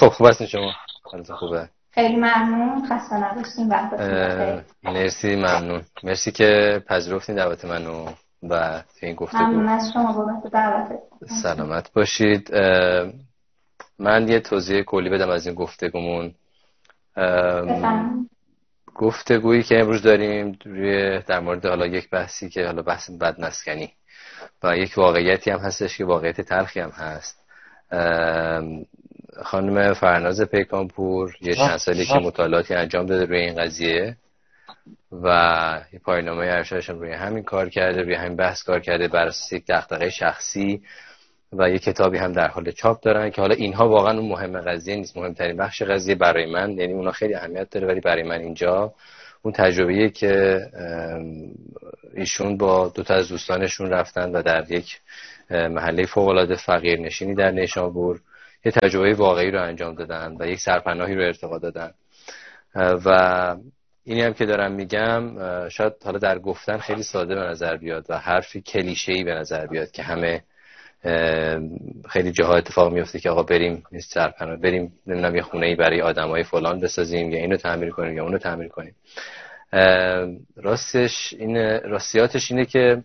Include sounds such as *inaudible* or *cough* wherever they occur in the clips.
خب خوب هستین شما. حالتون خوبه؟ خیلی ممنون. خسته نباشین. مرسی ممنون. مرسی که پذیرفتین دعوت منو و این گفته ممنون از شما. بابت دعوت سلامت باشید. من یه توضیح کلی بدم از این گفتگومون. گفتگویی که امروز داریم روی در مورد حالا یک بحثی که حالا بحث بد نسکنی و یک واقعیتی هم هستش که واقعیت تلخی هم هست. خانم فرناز پیکانپور یه چند سالی که مطالعاتی انجام داده روی این قضیه و یه پایانامه ارشدش روی همین کار کرده روی همین بحث کار کرده بر اساس یک دغدغه شخصی و یه کتابی هم در حال چاپ دارن که حالا اینها واقعا اون مهم قضیه نیست مهمترین بخش قضیه برای من یعنی اونا خیلی اهمیت داره ولی برای من اینجا. اون تجربه‌ایه که ایشون با دو تا از دوستانشون رفتن و در یک محله فوق فقیر نشینی در نیشابور یه تجربه واقعی رو انجام دادن و یک سرپناهی رو ارتقا دادن. و اینی هم که دارم میگم شاید حالا در گفتن خیلی ساده به نظر بیاد و حرفی کلیشه‌ای به نظر بیاد که همه خیلی جاها اتفاق میفته که آقا بریم سرپناه بریم نمی‌دونم یه خونه ای برای آدمای فلان بسازیم یا اینو تعمیر کنیم یا اونو تعمیر کنیم. راستش این راستیاتش اینه که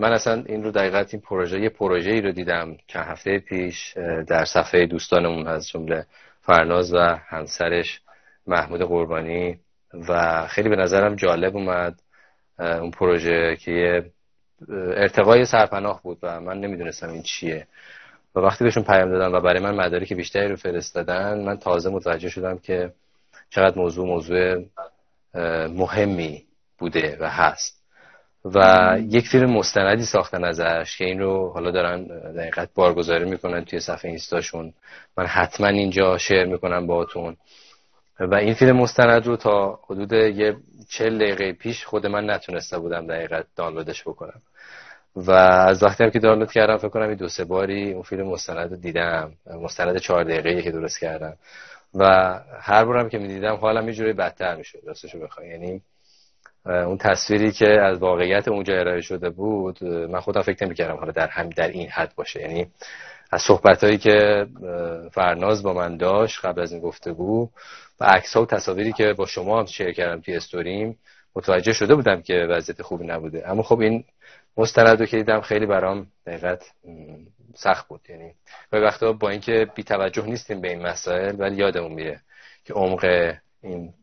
من اصلا این رو دقیقت این پروژه یه پروژه ای رو دیدم چند هفته پیش در صفحه دوستانمون از جمله فرناز و همسرش محمود قربانی و خیلی به نظرم جالب اومد اون پروژه که یه ارتقای سرپناه بود و من نمی‌دونستم این چیه. و وقتی بهشون پیام دادم و برای من مدارک بیشتری رو فرستادن من تازه متوجه شدم که چقدر موضوع موضوع مهمی بوده و هست. و یک فیلم مستندی ساختن ازش که این رو حالا دارن دقیقت بارگذاری می‌کنن توی صفحه اینستاشون. من حتما اینجا شیر می‌کنم باهاتون. و این فیلم مستند رو تا حدود یه چل دقیقه پیش خود من نتونسته بودم دقیقت دانلودش بکنم. و از وقتی هم که دانلود کردم فکر کنم این دو سه باری اون فیلم مستند رو دیدم. مستند چهار دقیقه که درست کردم. و هر بارم که می‌دیدم حالم یه جوری بدتر می‌شد راستشو بخوای یعنی اون تصویری که از واقعیت اونجا ارائه شده بود من خودم فکر نمی‌کردم حالا در هم در این حد باشه. یعنی از صحبت هایی که فرناز با من داشت قبل از این گفتگو و عکس ها و تصاویری که با شما هم شیر کردم توی استوریم متوجه شده بودم که وضعیت خوبی نبوده. اما خب این مستند رو که دیدم خیلی برام دقیقت سخت بود. یعنی و وقتا با اینکه بی توجه نیستیم به این مسائل ولی یادمون میره که عمق این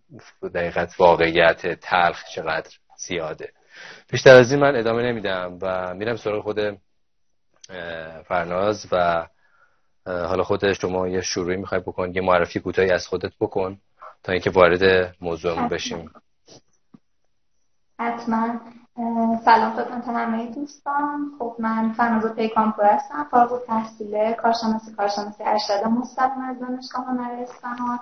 دقیقت واقعیت تلخ چقدر زیاده. بیشتر از این من ادامه نمیدم و میرم سراغ خود فرناز و حالا خود شما یه شروعی می‌خوای بکن یه معرفی کوتاهی از خودت بکن تا اینکه وارد موضوعمون بشیم. حتما. سلام خدمت همه دوستان. خب من فناز پیکانپور هستم فارغ تحصیل کارشناسی کارشناسی ارشد مستقیم از دانشگاه هنر اصفهان.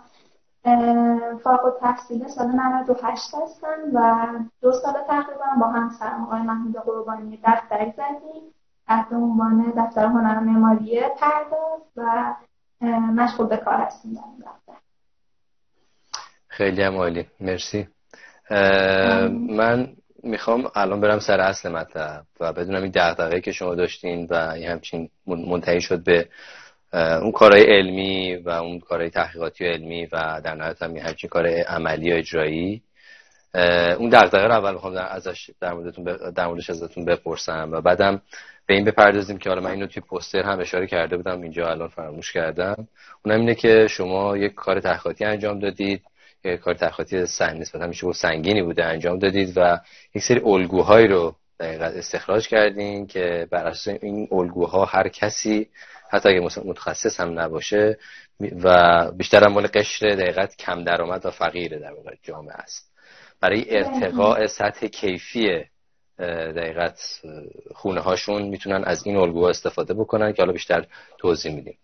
فارغ تحصیل سال 98 هستم و دو سال تقریبا با همسرم آقای محمود قربانی دفتری زدیم. تحت عنوان دفتر هنر معماری پرداز و مشغول به کار هستیم در این دفتر. خیلی هم عالی. مرسی. من می‌خوام الان برم سر اصل مطلب و بدونم این دغدغه‌ای که شما داشتین و این همچین منتهی شد به اون کارهای علمی و اون کارهای تحقیقاتی و علمی و در نهایت هم همچین کار عملی و اجرایی. اون دغدغه رو اول می‌خوام در ازش در موردتون در موردش ازتون بپرسم و بعدم به این بپردازیم که حالا من اینو توی پوستر هم اشاره کرده بودم اینجا الان فراموش کردم. اونم اینه که شما یک کار تحقیقاتی انجام دادید کار تحقیقاتی سنگ نسبتا میشه سنگینی بوده انجام دادید و یک سری الگوهایی رو دقیقا استخراج کردین که بر اساس این الگوها هر کسی حتی اگه متخصص هم نباشه و بیشتر هم مال قشر دقیقت کم درآمد و فقیر در واقع جامعه است. برای ارتقاء سطح کیفی دقیقت خونه هاشون می‌تونن از این الگوها استفاده بکنن که حالا بیشتر توضیح میدیم.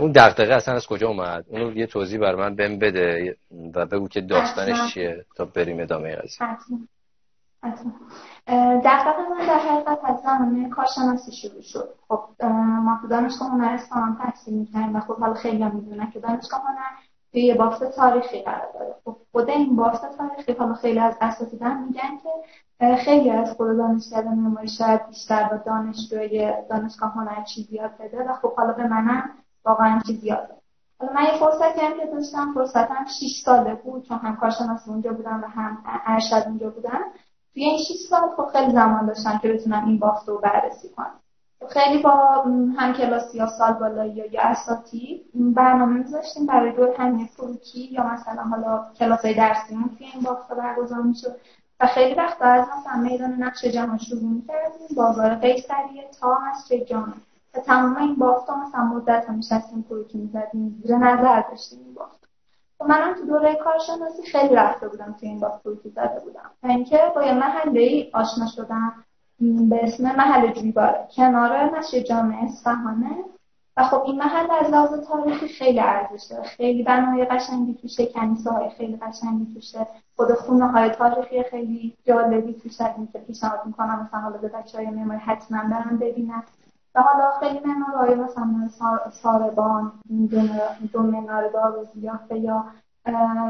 اون دغدغه اصلا از کجا اومد؟ اونو یه توضیح بر من بهم بده و بگو که داستانش چیه تا بریم ادامه قضیه. دغدغه من در حقیقت از زمان کارشناسی شروع شد. خب ما تو دانشگاه هنر تحصیل می‌کنیم و خب حالا خیلی هم می‌دونن که دانشگاه هنر توی یه بافت تاریخی قرار داره. خب خود این بافت تاریخی حالا خیلی از اساتیدان میگن که خیلی از خود دانشگاه معماری شاید بیشتر با دانشجوی دانشگاه هنر چیزی یاد بده و خب حالا به منم واقعا چیزی یاد من یه فرصتی هم که داشتم فرصتم 6 ساله بود چون هم کارشناس اونجا بودم و هم ارشد اونجا بودم. توی این 6 سال خب خیلی زمان داشتم که بتونم این بافت رو بررسی کنم. خیلی با هم کلاسی یا سال بالایی یا اساتی برنامه میذاشتیم برای دور همین فروکی یا مثلا حالا کلاس های درسیمون توی این بافت برگزار می‌شد. و خیلی وقت از مثلا میدان نقش جهان شروع می‌کردیم. بازار قیصریه تا مسجد جامع و تمام این بافت ها مثلا مدت ها میشستیم فروکی می‌زدیم زیر نظر داشتیم این بافت منم تو دوره کارشناسی خیلی رفته بودم توی این فروکی زده بودم. و اینکه با یه محله آشنا شدم به اسم محل جویباره. کنار مسجد جامع اصفهانه و خب این محل از لحاظ تاریخی خیلی ارزش داره. خیلی بنای قشنگی توشه کنیسه های خیلی قشنگی توشه. خود خونه های تاریخی خیلی جالبی توشه. که پیشنهاد می‌کنم مثلا حالا به بچه های معماری حتما برن ببینن. و حالا خیلی های مثلا ساربان دو منار دار زیافه یا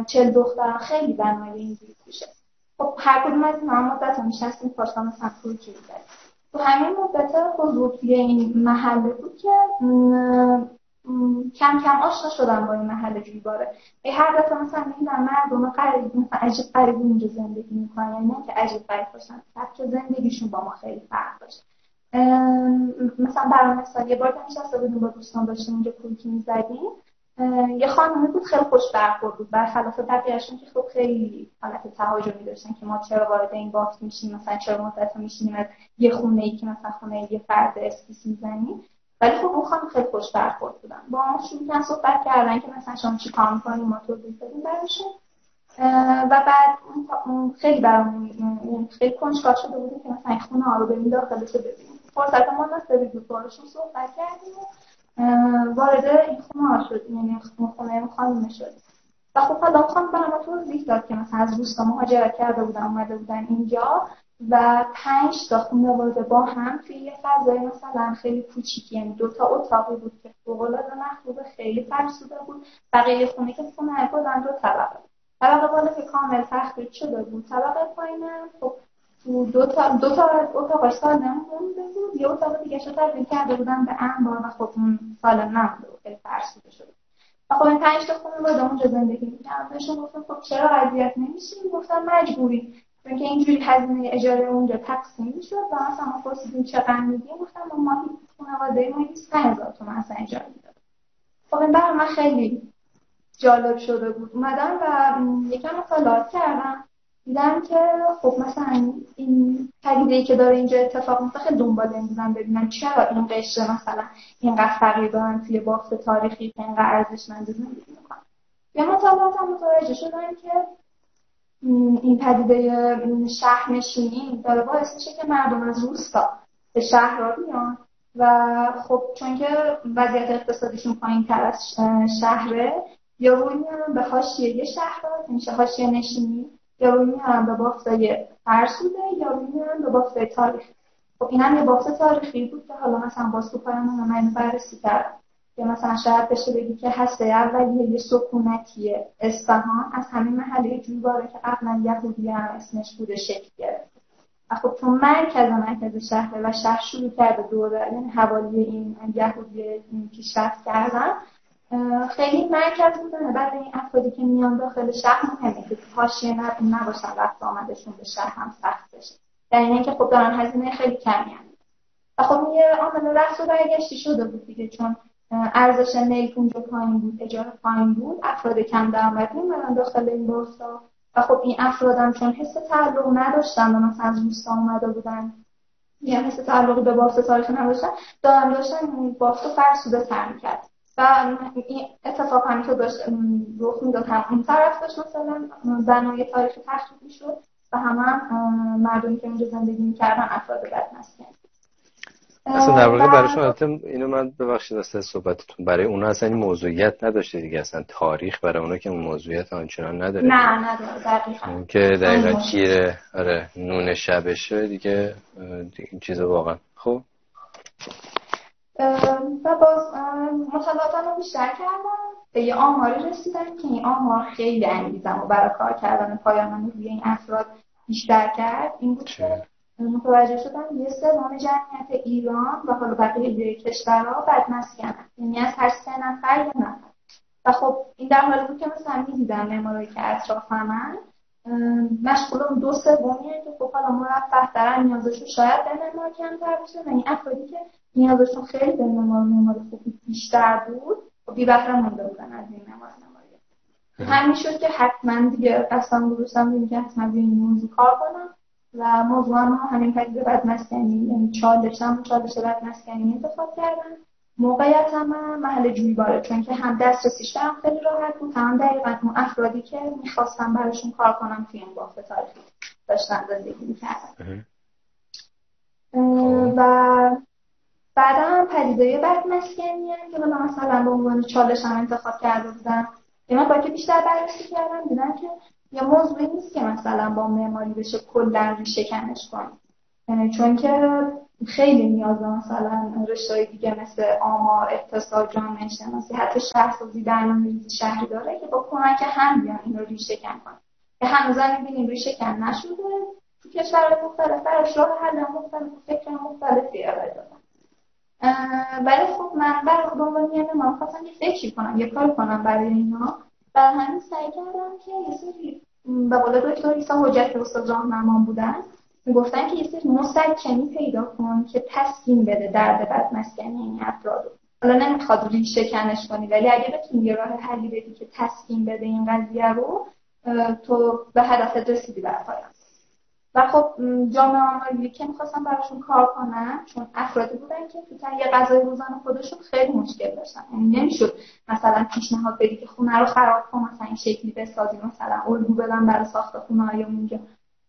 چل دختر خیلی بنای اینجوری توشه خب هر کدوم از اینا مدت ها میشستیم پاسا مثلا پول تو همین مدت حضور توی این محله بود که کم کم آشنا شدم با این محله جویباره ای هر دفعه مثلا می‌دونم مردم قریب مثلا عجیب قریب اونجا زندگی می‌کنن. یعنی که عجیب قریب باشن که زندگیشون با ما خیلی فرق داشت مثلا برای مثال یه بار نشسته بودیم با دوستان داشتیم اونجا پولکی می‌زدیم یه خانمی بود خیلی خوش برخورد بود. برخلاف بقیهشون که خب خیلی حالت تهاجمی داشتن که ما چرا وارد این بافت میشیم مثلا چرا مدت میشینیم از یه خونه ای که مثلا خونه یه فرد اسکیس می‌زنیم. ولی خب اون خانم خیلی خوش برخورد بودن. با ما شروع کردن صحبت کردن که مثلا شما چی کار می‌کنیم ما توضیح بدیم براشون و بعد خیلی برامون خیلی کنجکاو شده بودیم که مثلا خونه ها رو داخلش ببینیم. فرصت نصیب بود بارشون صحبت کردیم وارد این خونه ها شد یعنی خونه خانم شد و خب حالا خانم برای ما توضیح داد که مثلا از روستا مهاجرت کرده بودن اومده بودن اینجا و پنج تا خانواده با هم توی یه فضای مثلا خیلی کوچیکی یعنی دو تا اتاقی بود که فوق‌العاده مخروب خیلی فرسوده بود. بقیه خونه که خونه بودن دو طبقه. طبقه بالا که کامل تخریب شده بود طبقه پایینم خب تو دو تا دو تا اتاقش سالم بود یه اتاق دیگه شو تبدیل کرده بودن به انبار و خب اون سالم نمونده بود خیلی فرسوده شده و خب این پنج تا بود اونجا زندگی می‌کردن بهشون گفتم خب چرا اذیت نمیشیم گفتم مجبوری. چون که اینجوری هزینه اجاره اونجا تقسیم می‌شد. و مثلا ما پرسیدیم چقدر میدیم گفتم ما ماهی خانواده ما 5000 تومن اصلا اجاره می‌داد خب این برای من خیلی جالب شده بود. اومدم و یکم مطالعات کردم. دیدم که خب مثلا این پدیده که داره اینجا اتفاق میفته خیلی دنبال این ببینم چرا این قشر مثلا اینقدر فقیر دارن توی بافت تاریخی که اینقدر ارزشمند زندگی می‌کنن یه مطالعات هم متوجه شدن که این پدیده شهر نشینی داره باعث میشه که مردم از روستا به شهرها بیان و خب چون که وضعیت اقتصادیشون پایین تر از شهره یا روی به حاشیه شهر که میشه حاشیه نشینی. یا میارن به بافتای فرسوده یا میارن به بافتای تاریخی خب این هم یه بافت تاریخی بود که حالا مثلا باز تو پایان من بررسی کردم. که مثلا شاید بشه بگی که هسته اولیه یه سکونتی اصفهان از همین محله جویباره که قبلا یهودی هم اسمش بوده شکل گرفت. خب چون مرکز مرکز شهر و شهر شروع کرده دوره یعنی حوالی این یهودی پیشرفت کردن. خیلی مرکز بودن برای این افرادی که میان داخل شهر مهمه که حاشیه نباشن رفت آمدشون به شهر هم سخت بشه. در اینه که خب دارن هزینه خیلی کمی هم. و خب یه عامل رفت و برگشتی شده بود دیگه چون ارزش ملک اونجا پایین بود اجاره پایین بود افراد کم درآمدی اومدن داخل این بورسا و خب این افرادم چون حس تعلق نداشتن و مثلا از روستا اومده بودن یا حس تعلق به بافت تاریخی نداشتن دارم داشتن این بافت فرسوده تر می‌کرد و این اتفاق همی که داشت رخ می‌داد هم اون طرف داشت مثلا بنای تاریخی تخریب می‌شد و همه هم مردمی که اونجا زندگی می‌کردن افراد بد مسکن اصلا در واقع برای شما اینو من ببخشید از صحبتتون. برای اونا اصلا این موضوعیت نداشته دیگه اصلا تاریخ برای اونا که موضوعیت آنچنان نداره نه نداره دقیقا. که دقیقا کیره آره نون شبشه دیگه این چیز واقعا. خب؟ و باز مطالعاتم رو بیشتر کردم. به یه آماری رسیدم که این آمار خیلی انگیزم و برای کار کردن پایان روی این افراد بیشتر کرد. این بود که متوجه شدم یه سوم جمعیت ایران و حالا بقیه کشورها بد مسکنن یعنی از هر سه نفر یه نفر. و خب این در حالی بود که مثلا می‌دیدم معمارایی که اطرافمن مشغول دو سومیه که خب حالا مرفه دارن نیازشون شاید به معمار کمتر باشه. و این افرادی که نیازشون خیلی به معمار معمار خوبی بیشتر بود. خب بی بهره مونده بودن از این معمار همین شد که حتما دیگه قسم گذاشتم دیگه که حتما به این موضوع کار کنم. و موضوع ما همین پدیده بد مسکنی یعنی چالشم چالش بد مسکنی انتخاب کردم. موقعیت هم محل جویباره چون که هم دسترسیش هم خیلی راحت بود. هم دقیقا اون افرادی که می‌خواستم براشون کار کنم توی این بافت تاریخی داشتن زندگی می‌کردن. و بعد هم پدیده بد مسکنی که مثلا به عنوان چالش هم انتخاب کرده بودم. یه من که بیشتر بررسی کردم دیدم که یه موضوعی نیست که مثلا با معماری بشه کلا ریشه کنش کنیم چون که خیلی نیاز مثلا رشته دیگه مثل آمار اقتصاد جامعه شناسی حتی شهرسازی برنامه‌ریزی شهری داره که با کمک هم بیان این رو ریشه کن کنن. که هنوزا می‌بینیم ریشه کن نشده تو کشورهای مختلف براش راه حل مختلف فکر مختلفی ارائه دادن. ولی خب من برای عنوان یه من خواستم یه فکری کنم یه کار کنم برای اینا. و همین سعی کردم که یه سری به قول دکتر ایسا حجت استاد راهنمان بودن. گفتن که یه سری مسکنی پیدا کن که تسکین بده درد بد مسکنی این افراد. حالا نمی‌خواد ریشه کنش کنی ولی اگه بتونی یه راه حلی بدی که تسکین بده این قضیه رو تو به هدفت رسیدی برای و خب جامعه آماری که می‌خواستم براشون کار کنم چون افرادی بودن که تو یه غذای روزانه خودشون خیلی مشکل داشتن. یعنی نمی‌شد مثلا پیشنهاد بدی که خونه رو خراب کن مثلا این شکلی بسازی مثلا الگو بدم برای ساخت خونه های اونجا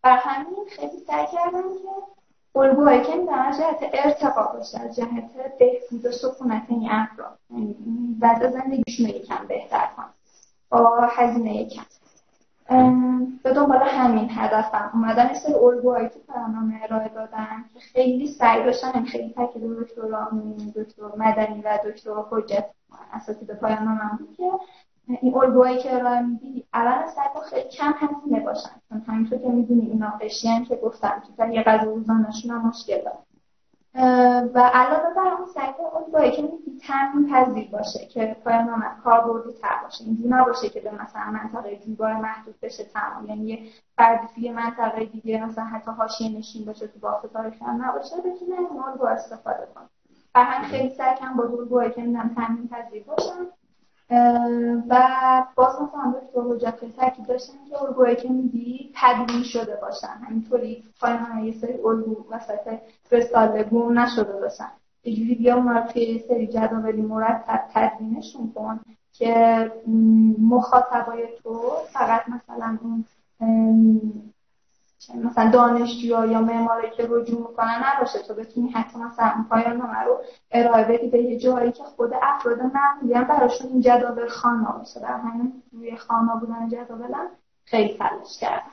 بر همین خیلی سعی کردم که الگوهایی که در جهت ارتقا باشه از جهت بهبود و سکونت این افراد. یعنی وضع زندگیشون یکم بهتر کنم با هزینه کم به دنبال همین هدفم. اومدم یه سری الگوهایی تو برنامه ارائه دادم که خیلی سعی داشتن خیلی تاکید دکتر دکتر مدنی و دکتر حجت اساسی به پایان بود که این الگوهایی که ارائه میدی اول سعی خیلی کم هزینه باشن. چون همینطور که می‌دونی اینا قشی که گفتم که یه غذا روزانهشون هم مشکل دارن و علاوه بر اون سعی اون که میگی تامین پذیر باشه که پایان نامه کاربردی تر باشه. اینجوری نباشه که به مثلا منطقه جویبار محدود بشه تمام یعنی یه فردی توی منطقه دیگه مثلا حتی حاشیه نشین باشه تو بافت تاریخی هم نباشه بتونه این الگو استفاده کنه. و هم خیلی سعی کنم با الگوهایی که میدم تامین پذیر باشن و باز مثلا دکتر حجت تاکید داشتن که الگوهایی که میدی تدوین شده باشن. همینطوری پایان یه سری الگو وسط رساله گم نشده باشن. یه بیا اونا رو یه سری جداولی مرتب تدوینشون کن که مخاطبای تو فقط مثلا اون مثلا دانشجو یا معماری که رجوع می‌کنن نباشه تو بتونی حتی مثلا پایان نامه رو ارائه بدی به یه جایی که خود افراد هم براشون این جداول خانا باشه در همین روی خانا بودن جداولم خیلی تلاش کردم.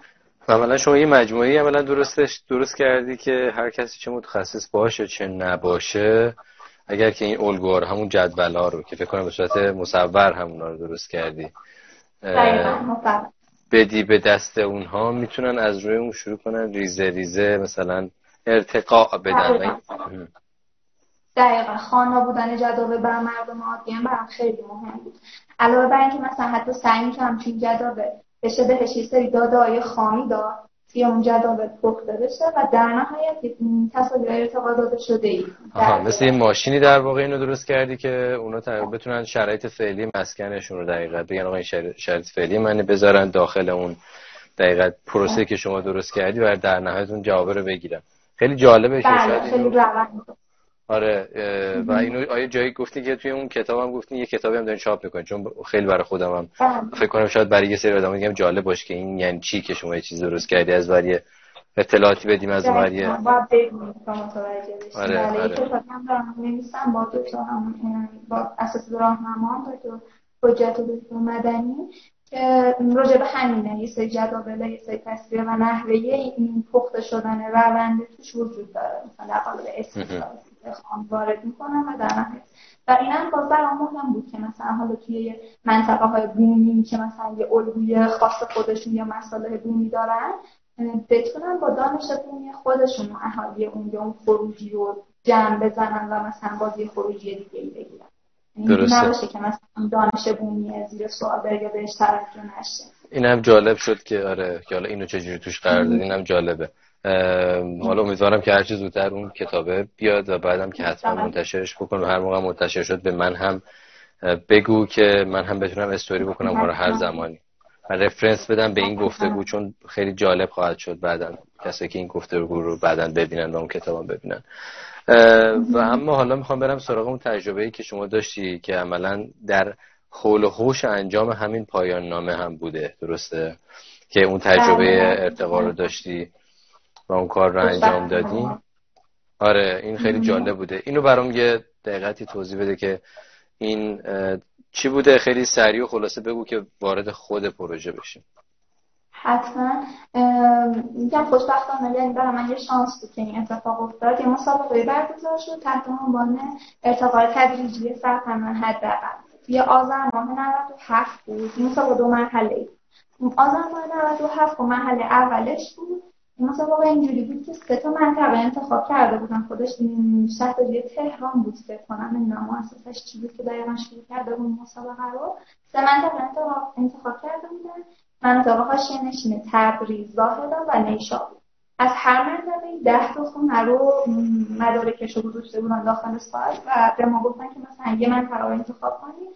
عملا شما یه مجموعی عملا درستش درست کردی که هر کسی چه متخصص باشه چه نباشه. اگر که این الگوها رو همون جدول رو که فکر کنم به صورت مصور همونا رو درست کردی بدی به دست اونها می‌تونن از روی اون شروع کنن ریزه ریزه مثلا ارتقاء بدن. دقیقا. خانا بودن جداول بر مردم عادی هم برام خیلی مهم بود. علاوه بر اینکه مثلا حتی سعی می‌کنم چون جداول بشه بهش یه سری داده های خامی داد توی اون جداول پخته بشه و در نهایت تصاویر ارتقا داده شده ای. مثل این ماشینی در واقع اینو درست کردی که اونا بتونن شرایط فعلی مسکنشون رو دقیقا بگن آقا این شرایط فعلی من بذارن داخل اون دقیقا پروسه که شما درست کردی و در نهایت اون جواب رو بگیرن. خیلی جالبه بله خیلی آره و اینو آیا جایی گفتی که توی اون کتابم گفتی یه کتابی هم دارین چاپ می‌کنین؟ چون خیلی برای خودم هم. فکر کنم شاید برای یه سری آدم دیگه جالب باشه که این یعنی چی که شما یه چیز درست کردی از برای اطلاعاتی بدیم از آره آره. نمیستم با دکتر هم با اساس راهنما دکتر حجت دکتر مدنی که راجع به همینه یه سری جداول یه سری تصویر و نحوه این پخته شدن روند توش وجود داره. مثلا در قالب اسم وارد می‌کنن و در و این هم باز برام مهم بود که مثلا حالا توی منطقه های بومی که مثلا یه الگوی خاص خودشون یا مسائل بومی دارن بتونن با دانش بومی خودشون و اهالی اونجا اون خروجی رو جمع بزنن و مثلا بازی خروجی دیگه ای بگیرن درسته. نباشه که مثلا دانش بومی زیر سوال بره یا بهش توجه نشه. اینم جالب شد که آره که حالا اینو چجوری توش قرار دادین اینم جالبه. حالا امیدوارم که هرچی زودتر اون کتابه بیاد و بعدم که حتما منتشرش بکن و هر موقع منتشر شد به من هم بگو که من هم بتونم استوری بکنم برای هر زمانی. و رفرنس بدم به این گفتگو چون خیلی جالب خواهد شد بعدا کسی که این گفتگو رو بعدا ببینن و اون کتاب ببینن. و اما حالا می‌خوام برم سراغ اون تجربه ای که شما داشتی که عملا در حول و حوش انجام همین پایان نامه هم بوده درسته؟ که اون تجربه بله. ارتقا رو داشتی. و اون کار رو انجام دادی آره این خیلی جالب بوده. اینو برام یه دقیقتی توضیح بده که این چی بوده؟ خیلی سریع و خلاصه بگو که وارد خود پروژه بشیم. حتما. میگم خوشبختانه یعنی برای من یه شانس بود که این اتفاق افتاد. یه مسابقه برگزار شد. تحت عنوان ارتقای تدریجی سرطان حداقل. یه آذر ماه 97 بود. این مسابقه دو مرحله آذر ماه 97 و مرحله اولش بود. مسابقه اینجوری بود که سه تا منطقه انتخاب کرده بودن خودش شهرداری تهران بود فکر کنم نمی‌دونم مؤسسش چی بود که دقیقا شروع کرده بود مسابقه رو. سه منطقه انتخاب, انتخاب کرده بودن مناطق حاشیه نشین تبریز زاهدان و نیشابور از هر منطقه ده تا خونه رو مدارکش رو گذاشته بودن داخل سایت و به ما گفتن که مثلا یه منطقه رو انتخاب کنید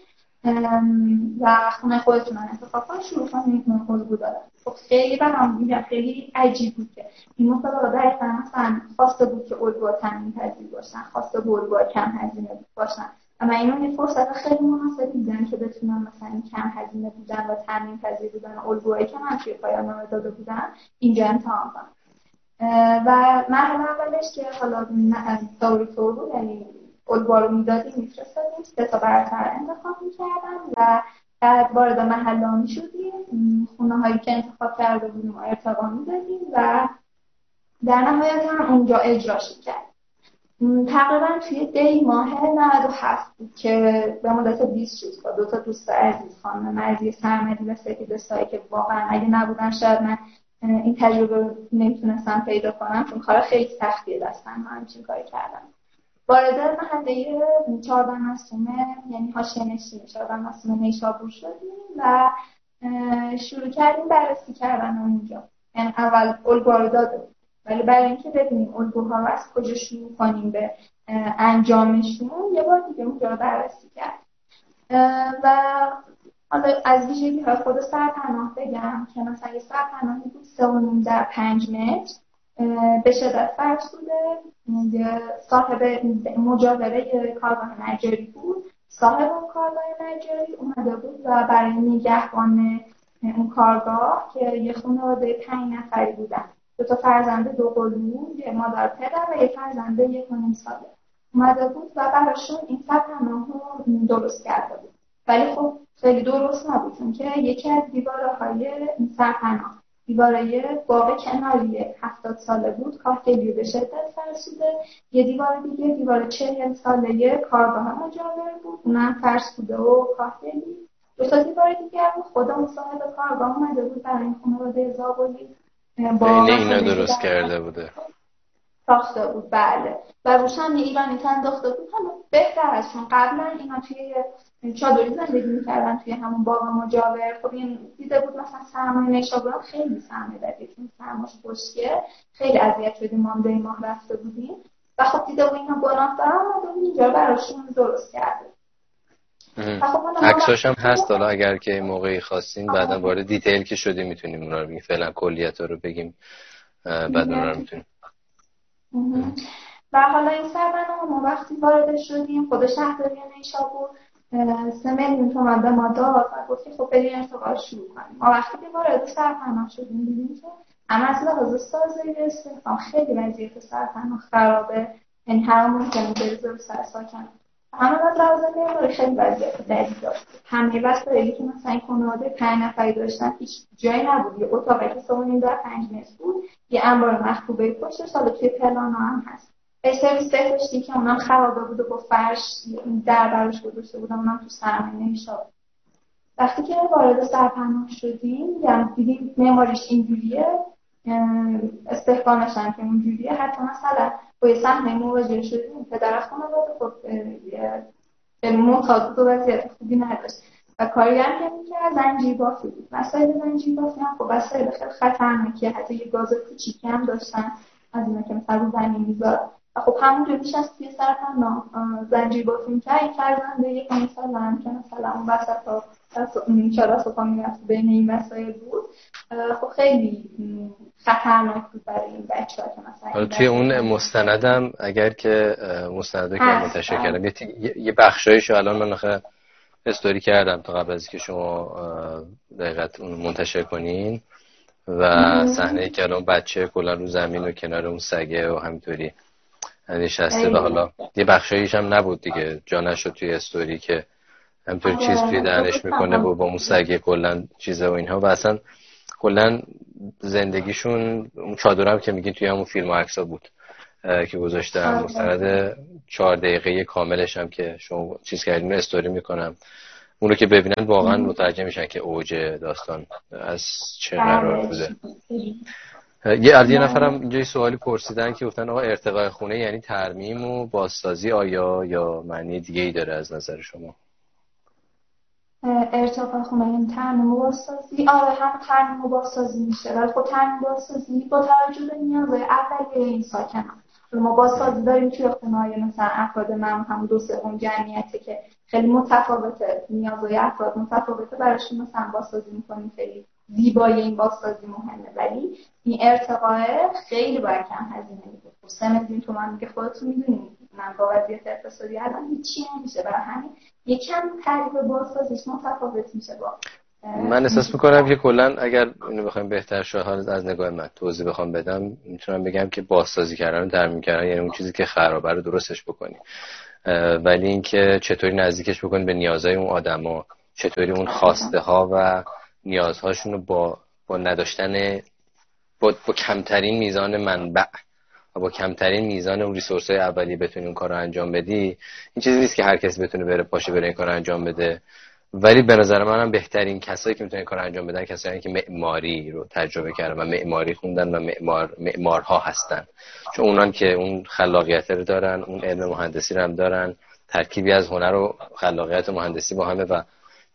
و خونه خودتون انتخاب کنید. شروع کنید این الگو دادن خب خیلی برام میگم خیلی عجیب بود که این مسابقه دقیقا مثلا خواسته بود که الگوها تامین پذیر باشن خواسته بود کم هزینه باشن. و من اینو یه فرصت خیلی مناسب دیدم که بتونم مثلا کم هزینه بودن و تامین پذیر بودن الگوهایی که من توی پایان نامه داده بودم اینجا امتحان کنم. و مرحله اولش که حالا دور طور بود یعنی الگوها رو می‌دادیم میفرستادیم سه تا برتر انتخاب می‌کردم و بعد وارد محله می شدیم. خونه هایی که انتخاب کرده بودیم ارتقا می‌دادیم و در نهایت هم اونجا اجراش کرد تقریبا توی دی ماه 97 بود که به مدت 20 روز با دو تا دوست عزیز خانم مرزی سرمدی و سپید سایی که واقعا اگه نبودن شاید من این تجربه نمی‌تونستم پیدا کنم چون کار خیلی سختیه دستم همچین کاری کردم وارد محله چهارده مسومه یعنی حاشیه نشین چهارده مسومه نیشابور شدیم و شروع کردیم بررسی کردن اونجا. یعنی اول الگوها رو داده ولی برای اینکه ببینیم الگوها رو از کجا شروع کنیم به انجامشون یه بار دیگه اونجا رو بررسی کرد و حالا از ویژگی های خود سرپناه بگم که مثلا یه سرپناهی بود سه در پنج متر به شدت فرسوده صاحب مجاوره کارگاه نجاری بود. صاحب اون کارگاه نجاری اومده بود و برای نگهبان اون کارگاه که یه خانواده پنج نفری بودن. دو تا فرزند دو قلو یه مادر پدر و یه فرزند یک و ساله. اومده بود و براشون این سرپناه رو درست کرده بود. ولی خب خیلی درست نبود چون که یکی از دیوارهای سرپناه دیواره باغ کناری هفتاد ساله بود کاهگلی به شدت فرسوده. یه دیوار دیگه دیوار چهل ساله کارگاه مجاور بود. اونم فرسوده و کاهگلی دو تا دیوار دیگر بود خدا مصاحب کارگاه اومده بود برای این خانواده زابلی با اینا درست کرده بوده. ساخته بود. بله. و روش هم یه ایرانی انداخته بود حالا بهتر از چون قبلا اینا توی چادری زندگی می‌کردن توی همون باغ مجاور. خب این دیده بود مثلا سرمایه نشابورم خیلی سرمایه بدی چون سرماش خشکه. خیلی اذیت شدیم ما هم ماه رفته بودیم. و خب دیده بود اینا گناه دارم و اینجا براشون درست کرده خب عکساش هم هست. حالا اگر که موقعی خواستین بعدا وارد دیتیل که شدیم می‌تونیم اونا رو بگیم. فعلا کلیت رو بگیم. بعد اونا رو می‌تونیم. و حالا این سربنامه ما وقتی وارد شدیم خود شهرداری نیشابور سه میلیون تومن به ما داد و گفت خب بریم ارتقا شروع کنیم. ما وقتی که وارد سرپناه شدیم دیدیم که اما از لحاظ سازی استخدام خیلی وضعیت سرپناه خرابه. یعنی هر ممکنه بریزه رو سر ساکن همه از لحاظ معماری خیلی وضعیت بدی داشت همه وسایلی که مثلا این خانواده پنج نفری داشتن هیچ جایی نبود. یه اتاقی که سه در پنج متر بود یه انبار مخروبه پشتش حالا توی پلان هم هست. سرویس بهداشتی که اونم خرابه بود و با فرش در براش گذاشته بودم اونم تو سرمایه نمی‌شد. وقتی که وارد سرپناه شدیم یعنی دیدیم معماریش اینجوریه استحکامش هم که اینجوریه حتی مثلا با یه صحنه مواجه شدیم پدر خانواده خب خیلی معتاد و وضعیت خوبی نداشت. و کاری هم که می‌کرد زنجیر بافی بود. وسایل زنجیر بافی هم خب وسایل خیلی خطرناکه حتی یه گاز کوچیکی هم داشتن. از اینا که مثلا رو زمین میذار و خب همونجا بیش از توی سر هم زنجیر بافی می‌کرد این فرزنده یک مثلا که مثلا اون وسط ها کلاس و می‌رفت بین این بود. خب خیلی خطرناک بود برای این بچه ها که مثلا توی اون مستندم اگر که مستنده که منتشر کردم یه بخشایش الان من نخه استوری کردم تا قبل از که شما دقیقت منتشر کنین و صحنه که الان بچه کلا رو زمین و کنار اون سگه و همینطوری. نشسته و حالا یه بخشایش هم نبود دیگه. جا نشد توی استوری که همینطوری چیز توی دهنش می‌کنه و با اون سگه کلا چیزه و اینها. و اصلا کلا زندگیشون اون چادرم که میگین توی همون فیلم و عکسا بود که گذاشتم آره. مستند چهار دقیقه کاملش هم که شما چیز کردیم استوری می‌کنم. اون رو که ببینن واقعا متوجه میشن که اوج داستان از چه قرار بله. بوده یه از یه نفرم اینجا سوالی پرسیدن که گفتن آقا ارتقای خونه یعنی ترمیم و بازسازی آیا یا معنی دیگه ای داره از نظر شما؟ ارتقای خونه این ترمیم و بازسازی؟ آره هم ترمیم و بازسازی میشه. ولی خب ترمیم و بازسازی با توجه به نیازهای اولیه این ساکن ما بازسازی داریم توی خونه های مثلا افراد من هم دو سوم جمعیته که خیلی متفاوته. نیازهای افراد متفاوته. براشون مثلا بازسازی می‌کنیم. خیلی زیبایی این بازسازی مهمه. ولی این ارتقاه خیلی باید کم هزینه میده سه میلیون تومن میگه خودتون می‌دونید من با وضعیت اقتصادی الان هیچی نمیشه. برای همین یکم تعریف بازسازیش متفاوت میشه با من احساس می‌کنم که کلا اگر اینو بخوایم بهتر شاهد از نگاه من توضیح بخوام بدم می‌تونم بگم که بازسازی کردن ترمیم کردن یعنی اون چیزی که خرابه رو درستش بکنی. ولی اینکه چطوری نزدیکش بکنی به نیازهای اون آدما چطوری اون خواسته ها و نیازهاشون رو با با نداشتن با, کمترین میزان منبع و با کمترین میزان اون ریسورس های اولی بتونی اون کار رو انجام بدی این چیزی نیست که هر کسی بتونه بره پاشه بره این کار رو انجام بده. ولی به نظر منم بهترین کسایی که می‌تونن کار انجام بدن کسایی که معماری رو تجربه کردن و معماری خوندن و معمار معمارها هستن. چون اونان که اون خلاقیت رو دارن اون علم مهندسی رو هم دارن ترکیبی از هنر و خلاقیت و مهندسی با همه و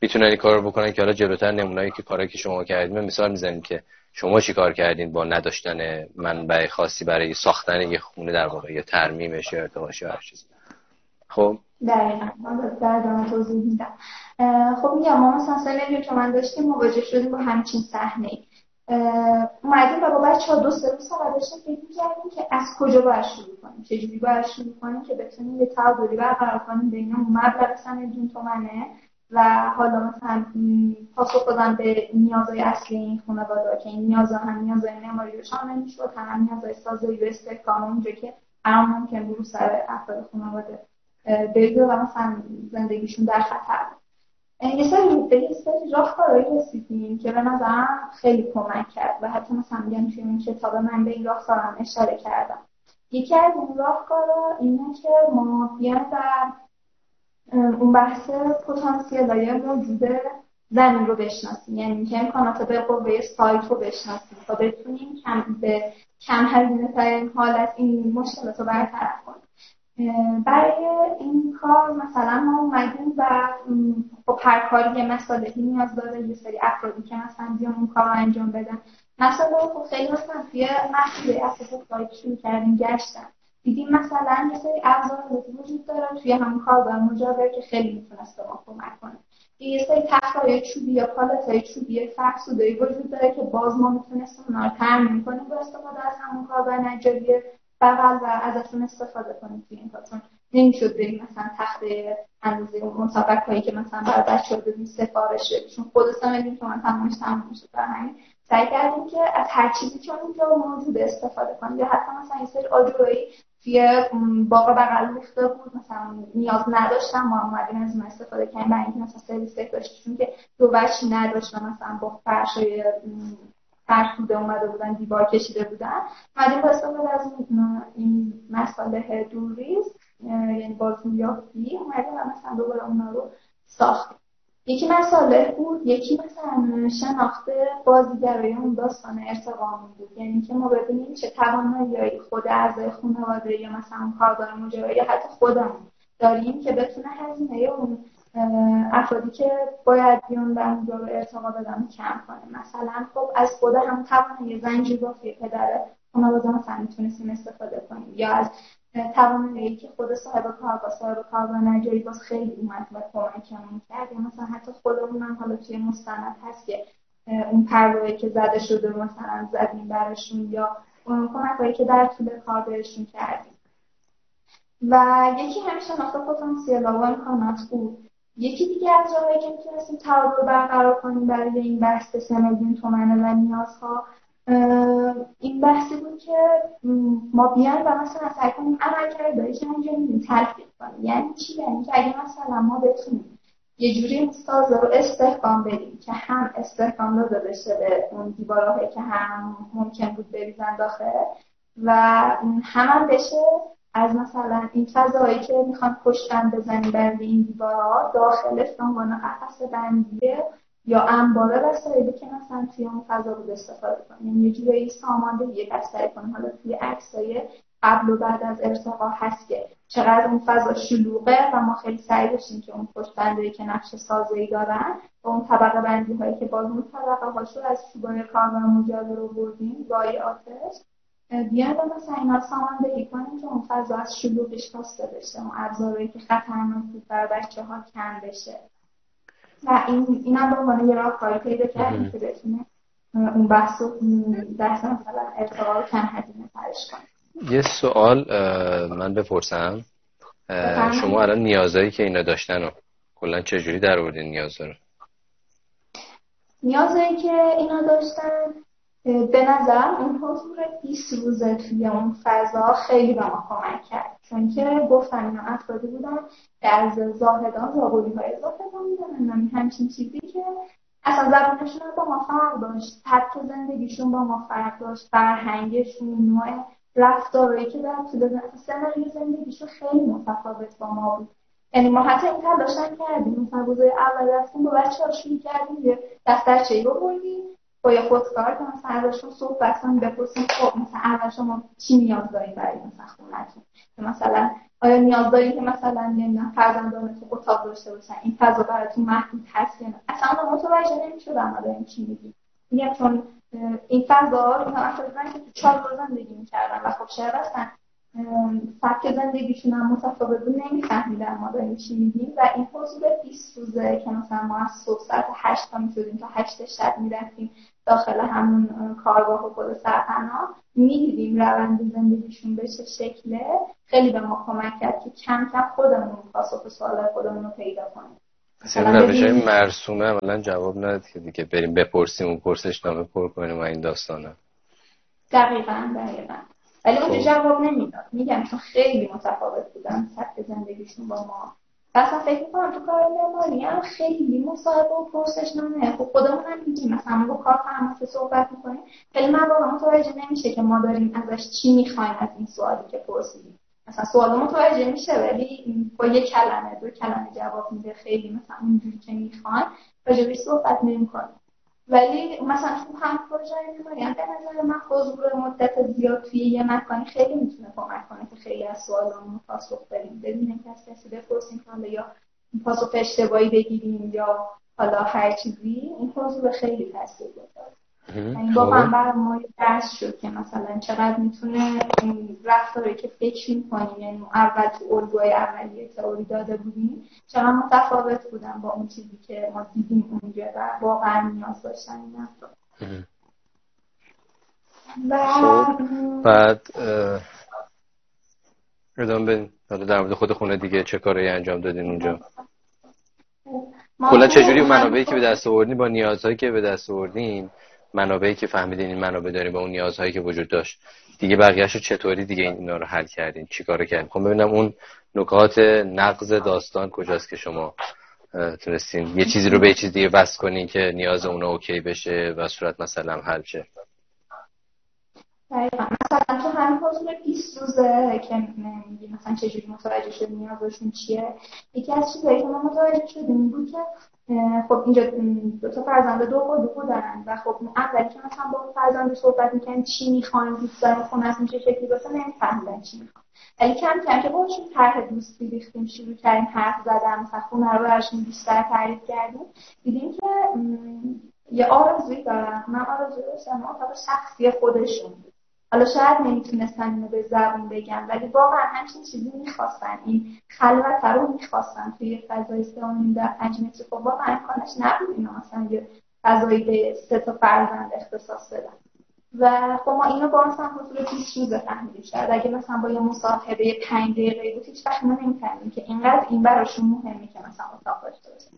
می‌تونن این کار رو بکنن که حالا جلوتر نمونایی که کارایی که شما کردین مثال می‌زنیم که شما چی کار کردین با نداشتن منبع خاصی برای ساختن یه خونه در واقع یا ترمیمش یا ارتقاش هر چیزی؟ خب. دقیقا. در توضیح میدم. خب میگم ما مثلا سال که من داشتیم مواجه شدیم با همچین صحنه اومدیم و با بچه ها دو سه روز سال داشتیم فکر می‌کردیم که از کجا باید شروع کنیم چجوری باید شروع کنیم که بتونیم یه تعادلی برقرار کنیم بین مبلغ سن تومنه و حالا مثلا پاسخ دادن به نیازهای اصلی این خانواده که این نیازها هم نیازهای معماری رو شامل می‌شد هم نیازهای سازی و استحکام اونجا که هر ممکن بود سر افراد خانواده بگیره و مثلا زندگیشون در خطر. یه سری به یه سری راهکارهایی رسیدیم که به نظرم خیلی کمک کرد و حتی مثلا میگم توی این کتاب من به این راهکارم اشاره کردم. یکی از این راهکارا اینه که ما بیایم و اون بحث پتانسیل های موجود زمین رو بشناسیم. یعنی اینکه امکانات به قوه سایت رو بشناسیم تا بتونیم کم به کم هزینه ترین حالت این مشکلات رو برطرف کنیم. برای این کار مثلا ما اومدیم و خب هر کاری یه مسئله نیاز داره یه سری افرادی که مثلا بیان اون کار انجام بدن. مثلا خب خیلی مثلا توی محصوله سایت شروع کردیم گشتن. دیدیم مثلا یه سری ابزار وجود داره توی همون کارگاه مجاور که خیلی می‌تونست به ما کمک کنه. یه سری تختای چوبی یا پالت های چوبی فرسودایی وجود داره که باز ما می‌تونستیم اونا رو ترمیم کنیم با استفاده از همون کارگاه نجاری بغل و ازشون استفاده کنیم توی این کارتون نمی‌شد بریم مثلا تخته اندازه مسابقه هایی که مثلا برای بچه ها بدیم سفارش چون خود سه که تمام میشه برای همین سعی کردیم که از هر چیزی که اونجا موجود استفاده کنیم. یا حتی مثلا یه سری آجرایی توی باغ بغل ریخته بود. مثلا نیاز نداشتم ما اومدیم از اون استفاده کردیم برای اینکه مثلا سرویس داشت چون که دو وجهی نداشت مثلا با فرشای فرسوده اومده بودن دیوار کشیده بودن. اومدیم با استفاده از این مساله دوریز یعنی بازویافتی اومدیم و مثلا دوباره اونا رو ساختیم یکی مساله بود یکی مثلا شناخت بازیگرای اون داستان ارتقام بود. یعنی که ما ببینیم چه توانایی خود اعضای خانواده یا مثلا کارگاه مجاور یا حتی خودمون داریم که بتونه هزینه اون افرادی که باید بیان و اونجا رو ارتقا بدن کم کنه. مثلا خب از خود هم توانایی زنجیر بافی پدره خانواده مثلا می‌تونستیم استفاده کنیم یا از توانایی که خود صاحب کارگاه صاحب کارگاه نجاری باز خیلی اومد و کمکمون کرد یا مثلا حتی خودمون هم حالا توی مستند هست که اون پروایی که زده شده مثلا زدیم براشون یا اون کمکهایی که در طول کار بهشون کردیم. و یکی همیشه شناخت پتانسیل و امکانات بود. یکی دیگه از راهایی که می‌تونستیم تعادل برقرار کنیم برای این بحث سه تومنه و نیازها این بحثی بود که ما بیان و مثلا سعی کنیم عمل کرده که اینجا میدیم تلفیق کنیم؟ یعنی چی؟ یعنی که اگه مثلا ما بتونیم یه جوری ساز رو استحکام بدیم که هم استحکام داده بشه به اون دیوارهایی که هم ممکن بود بریزن داخل و هم بشه از مثلا این فضایی که می‌خوان پشتن بزنیم بر این دیوارها داخلش به عنوان بندیه یا انباره وسایلی که مثلا توی اون فضا بود استفاده کنیم. یعنی یه جوری ساماندهی بستری کنیم. حالا توی عکسای قبل و بعد از ارتقا هست که چقدر اون فضا شلوغه و ما خیلی سعی داشتیم که اون پشت که نقش سازه‌ای دارن و اون طبقه بندی هایی که باز اون طبقه هاشو از چوبای کاربر مجاور رو بردیم گای آتش بیان و مثلا اینا ساماندهی کنیم که اون فضا از شلوغش کاسته بشه. اون ابزارهایی که خطرناک بود بر بچه ها کم بشه. و این اینم به عنوان یه راه کاری پیدا کردیم که بتونه اون بحث و بحث مثلا ارتقا رو کم هزینه ترش کنیم یه سوال من بپرسم. شما الان نیازهایی که اینا داشتن و کلا چجوری در آوردین نیازها رو؟ نیازهایی که اینا داشتن به نظرم اون حضور 20 روزه توی اون فضا خیلی به ما کمک کرد. چون که گفتم اینا افرادی بودن از زاهدان زابولی های زاهدان بودن همچین چیزی که اصلا زبانشون با ما فرق داشت. سبک زندگیشون با ما فرق داشت. فرهنگشون نوع رفتارهایی که در طول سناریو زندگیشون خیلی متفاوت با ما بود. یعنی ما حتی این تلاشم کردیم. مثلا روزای اول رفتیم با بچه ها شروع کردیم یه دفترچه ای رو بردیم. با خودکار که مثلا ازشون صحبت کنیم بپرسیم خب مثلا اول شما چی نیاز دارید برای مثلا خونتون؟ مثلا آیا نیاز دارید که مثلا نمی‌دونم فرزندانتون اتاق داشته باشن این فضا براتون محدود هست یا نه؟ اصلا من متوجه نمی‌شدم داریم چی میگیم میگم چون این فضا اینا افرادی که تو چهار زندگی می‌کردن و خب شاید اصلا سبک زندگیشون هم متفاوت بود نمیفهمیدن ما داریم چی میگیم و این حضور 20 روزه که مثلا ما از صبح ساعت 8 تا می‌شدیم تا 8 شب می‌رفتیم. داخل همون کارگاه و خود سرپناه می‌دیدیم روند زندگیشون به چه شکله. خیلی به ما کمک کرد که کم کم خودمون پاسخ سوال خودمون رو پیدا کنیم. مثلا روش های مرسومه عملا جواب نداد که دیگه بریم بپرسیم اون پرسش نامه پر کنیم و این داستانه. دقیقا دقیقا. ولی اونجا خب. جواب نمی‌داد. میگم چون خیلی متفاوت بودن سبک زندگیشون با ما. اصلا فکر می‌کنم تو کار معماری هم خیلی مصاحبه و پرسش نامه خب خودمون هم میگیم مثلا با کار فرماسه صحبت می‌کنیم. خیلی مواقع متوجه نمیشه که ما داریم ازش چی می‌خوایم از این سوالی که پرسیدیم. مثلا سوال متوجه میشه ولی با یه کلمه دو کلمه جواب میده خیلی مثلا اونجوری که می‌خوان راجبش صحبت نمی‌کنیم. ولی مثلا تو هم پروژه می‌کنیم به نظر من حضور مدت زیاد توی یه مکانی خیلی می‌تونه کمک کنه که خیلی از سوالامون پاسخ بدیم. بدون که از کسی بپرسیم حالا یا پاسخ اشتباهی بگیریم یا حالا هر چیزی این حضور خیلی تاثیر این واقعا خب. برای ما درس شد که مثلا چقدر می‌تونه این رفتاری که فکر می‌کنیم یعنی اول تو الگوهای اولیه تئوری داده بودیم چقدر متفاوت بودن با اون چیزی که ما دیدیم اونجا و واقعا نیاز داشتن این افراد. خب بعد ادامه بدین. در مورد خود خونه دیگه چه کاری انجام دادین اونجا؟ کلا چجوری منابعی که به دست آوردین با نیازهایی که به دست آوردین منابعی که فهمیدین این منابع داریم با اون نیازهایی که وجود داشت. دیگه بقیهش رو چطوری دیگه اینا رو حل کردین؟ چیکار کردین؟ خب ببینم اون نکات نقض داستان کجاست که شما تونستین یه چیزی رو به چیز دیگه بس کنین که نیاز اون اوکی بشه و صورت مثلا حل شه. مثلا تو همین حضور 20 روزه که میگی مثلا چجوری متوجه شد نیازشون چیه یکی از چیزایی که ما متوجه شدیم بود که خب اینجا دو تا فرزند دو خود دارن و خب اولی که مثلا با فرزند صحبت می‌کنن چی می‌خوان دوست دارن خونه چه شکلی باشه نمیفهمیدن چی می‌خوان. ولی کم کم که باشون طرح دوستی ریختیم شروع کردیم حرف زدن مثلا خونه رو براشون بیشتر تعریف کردیم دیدیم که یه آرزویی دارن. من آرزوی داشتم اتاق شخصی خودشون. حالا شاید نمی‌تونستن اینو به زبون بگم ولی واقعا همچین چیزی می‌خواستن. این خلوت رو می‌خواستن توی فضای سه در پنج متر خب واقعا امکانش نبود اینا مثلا یه فضایی به سه تا فرزند اختصاص بدن. و خب ما اینو با مثلا حضور 20 روز فهمیدیم شاید اگه مثلا با یه مصاحبه 5 دقیقه بود هیچ وقت ما نمی‌فهمیم که اینقدر این براشون مهمه که مثلا اتاق داشته باشه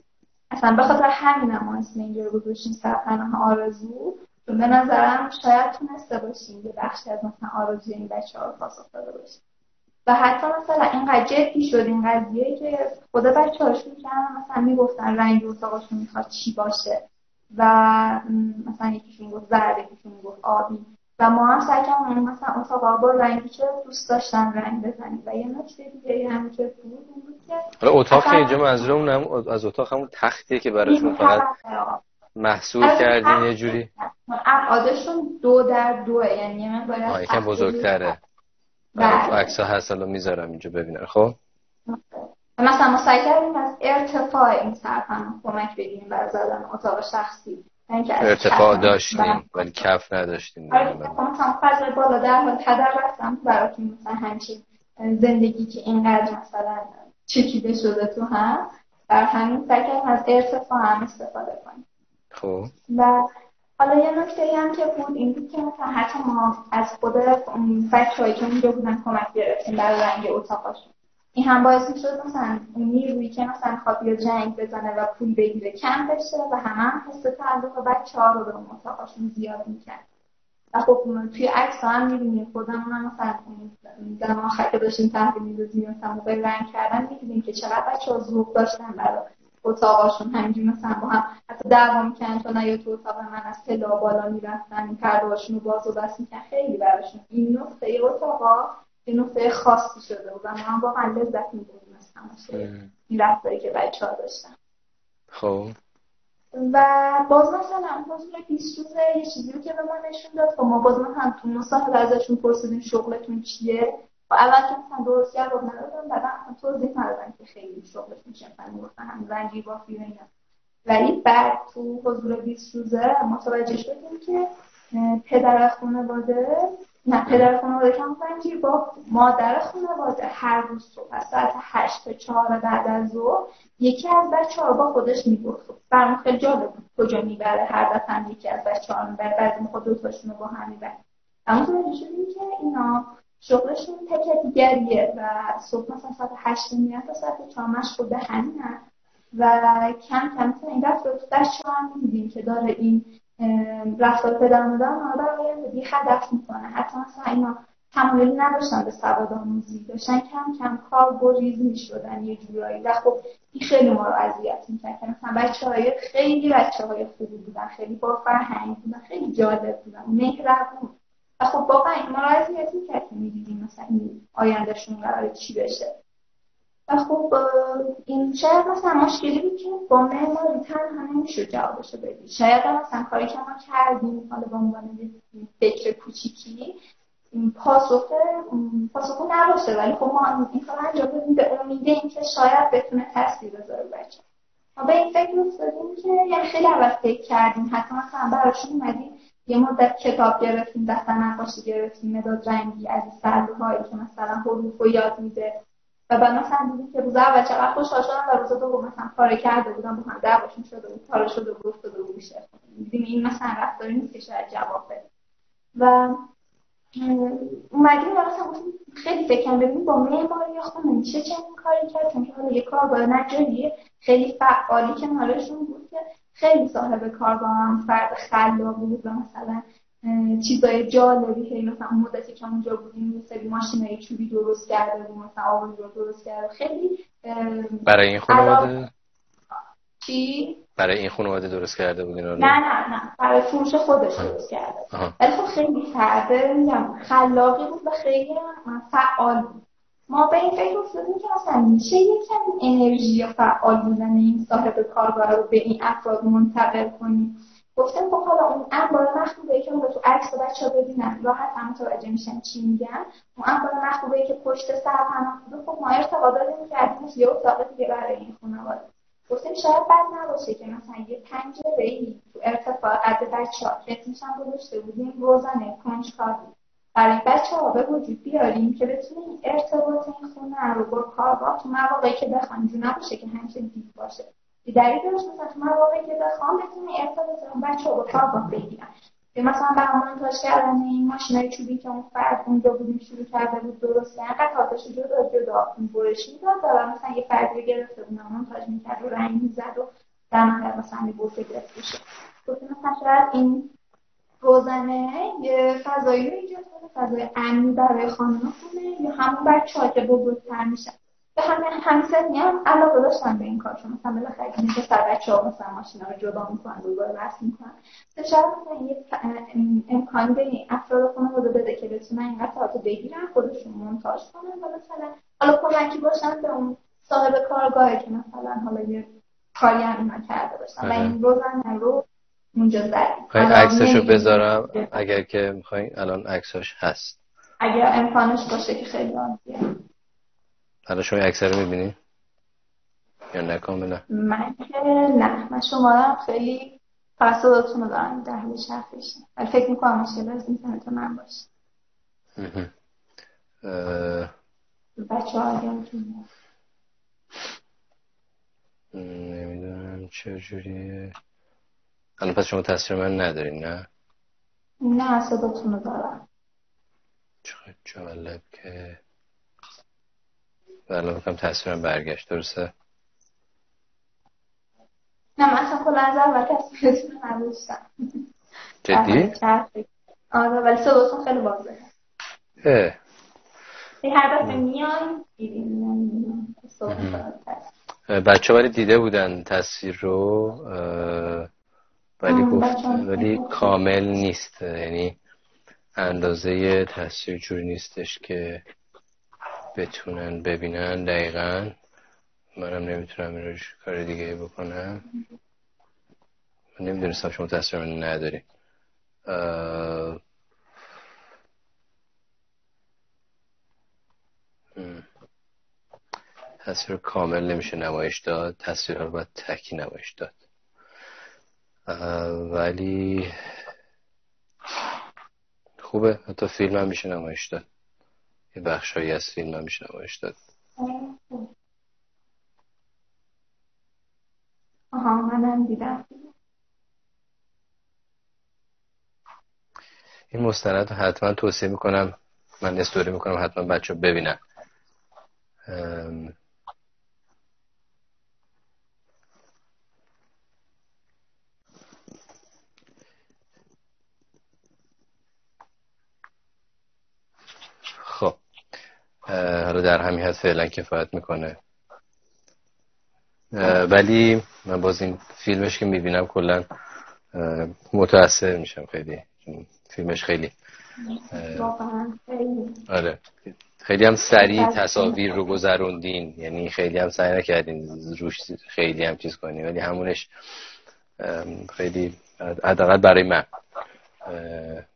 اصلا به خاطر همین ما اسم اینجا رو گذاشتیم سرپناه آرزو. چون به نظرم شاید تونسته باشیم یه بخشی از مثلا آرزوی این بچه ها رو پاسخ داده باشیم. و حتی مثلا اینقدر جدی شد این قضیه که خود بچه هاشون کردن مثلا می‌گفتن رنگ اتاقشون می‌خواد چی باشه و مثلا یکیشون گفت زرد یکیشون گفت آبی. و ما هم سعی کردیم مثلا اتاقا با رنگی که دوست داشتن رنگ بزنیم. و یه نکته دیگه هم که بود بود که حالا اتاق که اینجا منظورمون هم از اتاق همون تختیه که براشون فقط محصول کردین یه جوری؟ ابعادشون دو در دوه یعنی من باید یکم بزرگتره. بله. عکس ها هست الان می‌ذارم اینجا ببینن خب؟ مثلا ما سعی کردیم از ارتفاع این سرپناه کمک بگیریم برای زدن اتاق شخصی. ارتفاع داشتیم ولی کف نداشتیم. آره مثلا فضای بالا در حال هدر رفتم. براتون مثلا همچین زندگی که اینقدر مثلا چکیده شده تو هم. بر همین سعی از ارتفاع هم استفاده کنیم. خب. و حالا یه نکته هم که بود این بود که مثلا حتی ما از خود بچه هایی که اونجا بودن کمک گرفتیم برای رنگ اتاقاشون. این هم باعث می شد مثلا اون نیرویی که مثلا خواب بیاد جنگ بزنه و پول بگیره کم بشه و همه هم حس تعلق بچه ها رو به اون اتاقاشون زیاد می‌کرد. و خب توی عکس هم می‌بینیم. خودمون هم مثلا زمان که داشتیم تحویل می‌دادیم مثلا موقع رنگ کردن می‌بینیم که چقدر بچه ها ذوق داشتن برای اتاقاشون همینجور مثلا با هم حتی دعوا می‌کنن تو نه تو اتاق من از پلا بالا می‌رفتن این پردهاشون رو باز و بس میکن خیلی براشون این نقطه اتاقا یه نقطه خاصی شده بود. و هم واقعا لذت میبردیم از تماشای این رفتاری که بچه ها داشتن. خب. و باز مثلا حضور 20 روزه یه چیزی رو که به ما نشون داد. خب ما باز مثلا تو مصاحبه ازشون پرسیدیم شغلتون چیه؟ اول که مثلا درست جواب ندادم بعد مثلا توضیح ندادن که خیلی شغلشون چیه مثلا می‌گفتن هم رنگی بافی و اینا. ولی بعد تو حضور 20 روزه متوجه شدیم که پدر خانواده نه پدر خانواده کم پنجی با مادر خانواده هر روز صبح از ساعت هشت تا چهار بعد از ظهر یکی از بچه ها با خودش می‌برد. برام خیلی جالب بود کجا می‌بره هر دفعه یکی از بچه ها می‌بره بعضی موقع دوتاشون رو با هم می‌بره. اما تو شدیم که اینا شغلشون تک دیگریه و صبح مثلا ساعت هشت میاد تا ساعت چهار مشغول به همین و کم کم مثلا این رفت ها هم می‌دیدیم که داره این رفتار پدر مادر ما بی هدف می‌کنه. حتی مثلا اینا تمایلی نداشتن به سواد آموزی. داشتن کم کم کار گریز می‌شدن یه جورایی. و خب این خیلی ما رو اذیت می‌کرد که مثلا بچه های خیلی بچه های خوبی بودن خیلی با فرهنگ بودن خیلی جالب بودن مهربون. و خب واقعا این ما می‌کرد که می‌دیدیم مثلا این آیندهشون قرار چی بشه. خب این شاید مثلا مشکلی بود که با معماری تنها نمیشه جوابشو بدی. شاید مثلا کاری که ما کردیم حالا به عنوان فکر کوچیکی پاسخ پاسخ نباشه. ولی خب ما این کار انجام بدیم به امید اینکه شاید بتونه تاثیر بذاره بچه ما به این فکر افتادیم که یعنی خیلی عوض فکر کردیم. حتی مثلا براشون اومدیم یه مدت کتاب گرفتیم دفتر نقاشی گرفتیم مداد رنگی از سلوهایی که مثلا حروف رو یاد میده. و بعد مثلا که روز اول چقدر خوشحال شدم و روز دوم مثلا کار کرده بودم با هم دعواشون شده بود کار شده بود افتاده بود میشه. این مثلا رفتاری نیست که شاید جواب بده. و اومدیم مثلا خیلی فکر ببینیم با معماری خونه میشه چنین کاری کرد چون که حالا یه کارگاه خیلی فعالی که کنارشون بود که خیلی صاحب کارگاه هم فرد خلاقی بود و مثلا چیزای جالبی که مثلا مدتی که اونجا بودیم یه سری ماشینای چوبی درست کرده بود مثلا آبونجا درست کرده خیلی برای این خانواده؟ چی؟ برای این خانواده درست کرده بود نه نه؟ نه برای فروش خودش درست کرده ولی خب خیلی فرده میگم خلاقی بود و خیلی فعال بود. ما به این فکر افتادیم که مثلا میشه یکم انرژی فعال بودن این صاحب کارگاه رو به این افراد منتقل کنیم. گفتم خب حالا اون انبار مخروبه که تو عکس بچه ببینن. راحت هم متوجه میشن چی میگن. اون مخروبه که پشت سر پناه بوده. خب ما ارتقا دادیم کردیمش یه اتاق دیگه برای این خانواده. گفتیم شاید بد نباشه که مثلا یه پنجره ای تو ارتفاع قد بچه ها ختمش هم گذاشته بودیم روزانه کنجکاوی برای بچه ها به وجود بیاریم که بتونیم ارتباط این خونه رو با کارگاه تو مواقعی که بخوان جو نباشه که همیشه دید باشه. دیگری داشت مثلا تو مواقعی که بخوام بتونیم ارتباط بچه ها با کارگاه بگیرن که مثلا برای مونتاژ کردن این ماشینای چوبی که اون فرد اونجا بودیم شروع کرده بود درست کردن قطعاتش جدا جدا برش می‌داد و مثلا یه فردی گرفته بود مونتاژ می‌کرد و رنگ می‌زد و در نهایت مثلا یه بوسه گرفت بشه گفتیم مثلا شاید این روزنه یه فضایی رو ایجاد کنه فضای امنی برای خانم خونه یا همون بچه ها که بزرگتر میشن. به همه همسنی هم علاقه داشتن به این کار چون مثلا بالاخره که سر بچه ها مثلا ماشینا رو جدا می‌کنن دوباره بس می‌کنن. تو شاید مثلا یه امکان به افراد خانواده بده که بتونن این قطعات بگیرن خودشون منتاج کنن و مثلا حالا کمکی باشن به اون صاحب کارگاهی که مثلا حالا یه کاری هم اینا کرده باشن. و این روزنه رو اونجا زدیم عکسشو بذارم. اگر که می‌خواین الان عکساش هست. اگر امکانش باشه که خیلی عالیه. الان شما رو می‌بینی؟ یا نه کاملا؟ من که نه. من شما خیلی فقط صداتون رو دارم ده شرفش ولی فکر می‌کنم مشکل از اینترنت من باشه. بچه ها نمی‌دونم چجوریه الان پس شما تصویر من ندارین نه؟ نه صداتون رو دارم. چقدر جالب که الان بکنم تصویرم برگشت. درسته؟ نه من اصلا کلا از اول تصویرتون نداشتم جدی؟ آره ولی صداتون خیلی واضحه اه. هر دفعه میان بچه ولی دیده بودن تصویر رو ولی گفت ولی کامل نیست. یعنی اندازه تصویر جوری نیستش که بتونن ببینن دقیقا. منم نمی‌تونم این کار دیگه بکنم. نمی‌دونستم شما من نداری. تصویر کامل نمیشه نمایش داد. تصویر رو باید تکی نمایش داد. ولی خوبه. حتی فیلم هم میشه نمایش داد. یه بخشایی از فیلم هم میشه نمایش داد. آها منم دیدم. این مستند حتما توصیه می‌کنم من استوری می‌کنم حتما بچه ببینن. حالا در همین حد فعلا کفایت می‌کنه. ولی من باز این فیلمش که می‌بینم کلا متاثر میشم خیلی. فیلمش خیلی آره. خیلی هم سریع تصاویر رو گذروندین. یعنی خیلی هم سعی نکردین روش خیلی هم چیز کنین. ولی همونش خیلی حداقل برای من.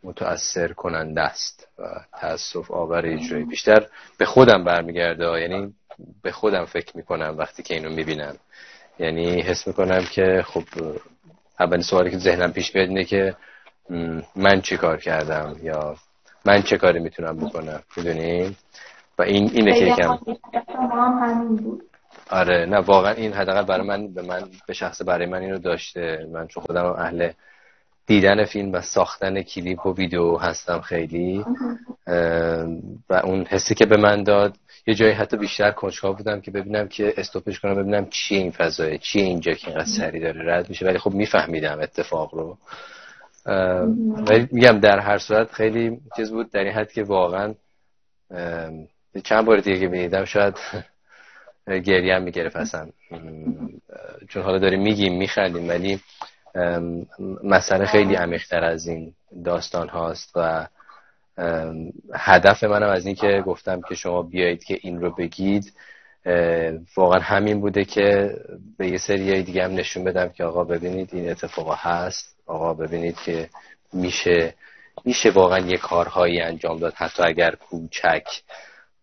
متاثر کننده است و تاسف آور اجرایی بیشتر به خودم برمیگرده. یعنی به خودم فکر می‌کنم وقتی که اینو می‌بینم. یعنی حس می‌کنم که خب اولین سوالی که ذهنم پیش میاد اینه که من چی کار کردم یا من چه کاری می‌تونم بکنم؟ می‌دونی؟ و این اینه که یکم آره نه واقعا این حداقل برای من به من به شخص برای من اینو داشته. من چون خودم اهل دیدن فیلم و ساختن کلیپ و ویدیو هستم خیلی. و اون حسی که به من داد یه جایی حتی بیشتر کنجکاو بودم که ببینم که استوپش کنم ببینم چی این فضایه چی اینجا که اینقدر سری داره رد میشه. ولی خب میفهمیدم اتفاق رو. ولی میگم در هر صورت خیلی چیز بود در این حد که واقعا چند بار دیگه که می‌دیدم شاید *laughs* گریه هم می‌گرفت اصلا. چون حالا داریم میگیم میخندیم ولی مسئله خیلی عمیقتر از این داستان هاست و هدف منم از این که گفتم که شما بیایید که این رو بگید واقعا همین بوده که به یه سری دیگه هم نشون بدم که آقا ببینید این اتفاقا هست. آقا ببینید که میشه میشه واقعا یه کارهایی انجام داد حتی اگر کوچک.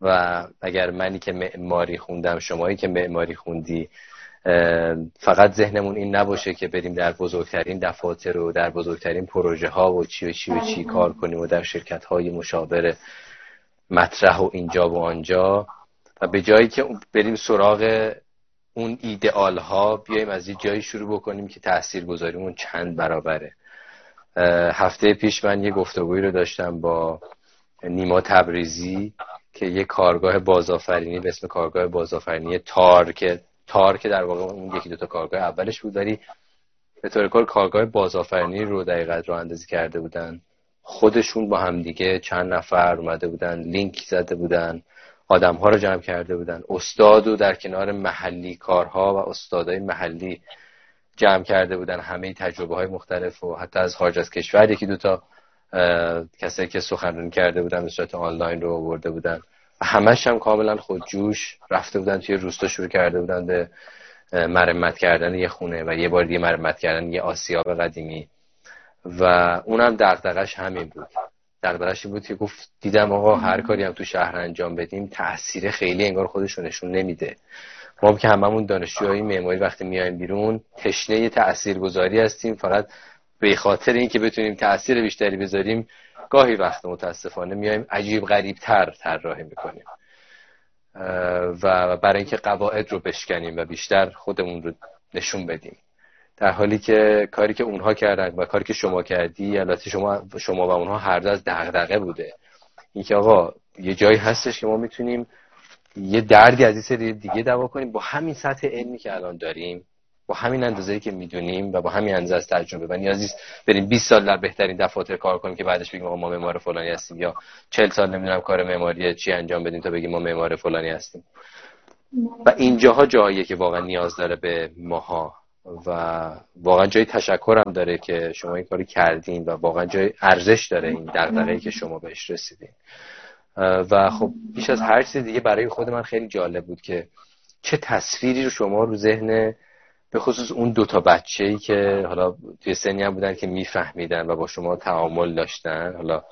و اگر منی که معماری خوندم شمایی که معماری خوندی فقط ذهنمون این نباشه که بریم در بزرگترین دفاتر و در بزرگترین پروژه ها و چی و چی و چی کار کنیم و در شرکت های مشاور مطرح و اینجا و آنجا. و به جایی که بریم سراغ اون ایدئال ها بیایم از یه جایی شروع بکنیم که تأثیر گذاریمون چند برابره. هفته پیش من یه گفتگویی رو داشتم با نیما تبریزی که یه کارگاه بازآفرینی به اسم کارگاه بازآفرینی تار که تار که در واقع اون یکی دو تا کارگاه اولش بود ولی به طور کل کارگاه بازآفرینی رو دقیقت رو اندازی کرده بودن. خودشون با همدیگه چند نفر اومده بودن لینک زده بودن آدم ها رو جمع کرده بودن. استاد و در کنار محلی کارها و استادای محلی جمع کرده بودن. همه تجربه های مختلف و حتی از خارج از کشور یکی دوتا کسایی که سخنرانی کرده بودن به صورت آنلاین رو آورده بودن. همش هم کاملا خودجوش رفته بودن توی روستا شروع کرده بودن به مرمت کردن یه خونه و یه بار دیگه مرمت کردن یه آسیاب قدیمی. و اونم دغدغش همین بود. دغدغش بود که گفت دیدم آقا هر کاری هم تو شهر انجام بدیم تاثیر خیلی انگار خودش نشون نمیده. ما که هممون دانشجوهای معماری وقتی میایم بیرون تشنه تاثیرگذاری هستیم. فقط به خاطر اینکه بتونیم تاثیر بیشتری بذاریم گاهی وقت متاسفانه میایم عجیب غریب تر طراحی می‌کنیم و برای اینکه قواعد رو بشکنیم و بیشتر خودمون رو نشون بدیم. در حالی که کاری که اونها کردن و کاری که شما کردی البته شما شما و اونها هر دو از دغدغه بوده. اینکه آقا یه جایی هستش که ما می‌تونیم یه دردی از این سری دیگه دوا کنیم. با همین سطح علمی که الان داریم با همین اندازه‌ای که می‌دونیم و با همین اندازه از تجربه و نیازی بریم 20 سال در بهترین دفاتر کار کنیم که بعدش بگیم ما معمار فلانی هستیم یا 40 سال نمی‌دونم کار معماری چی انجام بدیم تا بگیم ما معمار فلانی هستیم. و اینجاها جاییه که واقعا نیاز داره به ماها و واقعا جای تشکرم داره که شما این کاری کردین و واقعا جای ارزش داره این دغدغه‌ای که شما بهش رسیدین. و خب بیش از هر چیز دیگه برای خود من خیلی جالب بود که چه تصویری رو شما رو ذهن به خصوص اون دوتا بچه ای که حالا توی سنی هم بودن که میفهمیدن و با شما تعامل داشتن حالا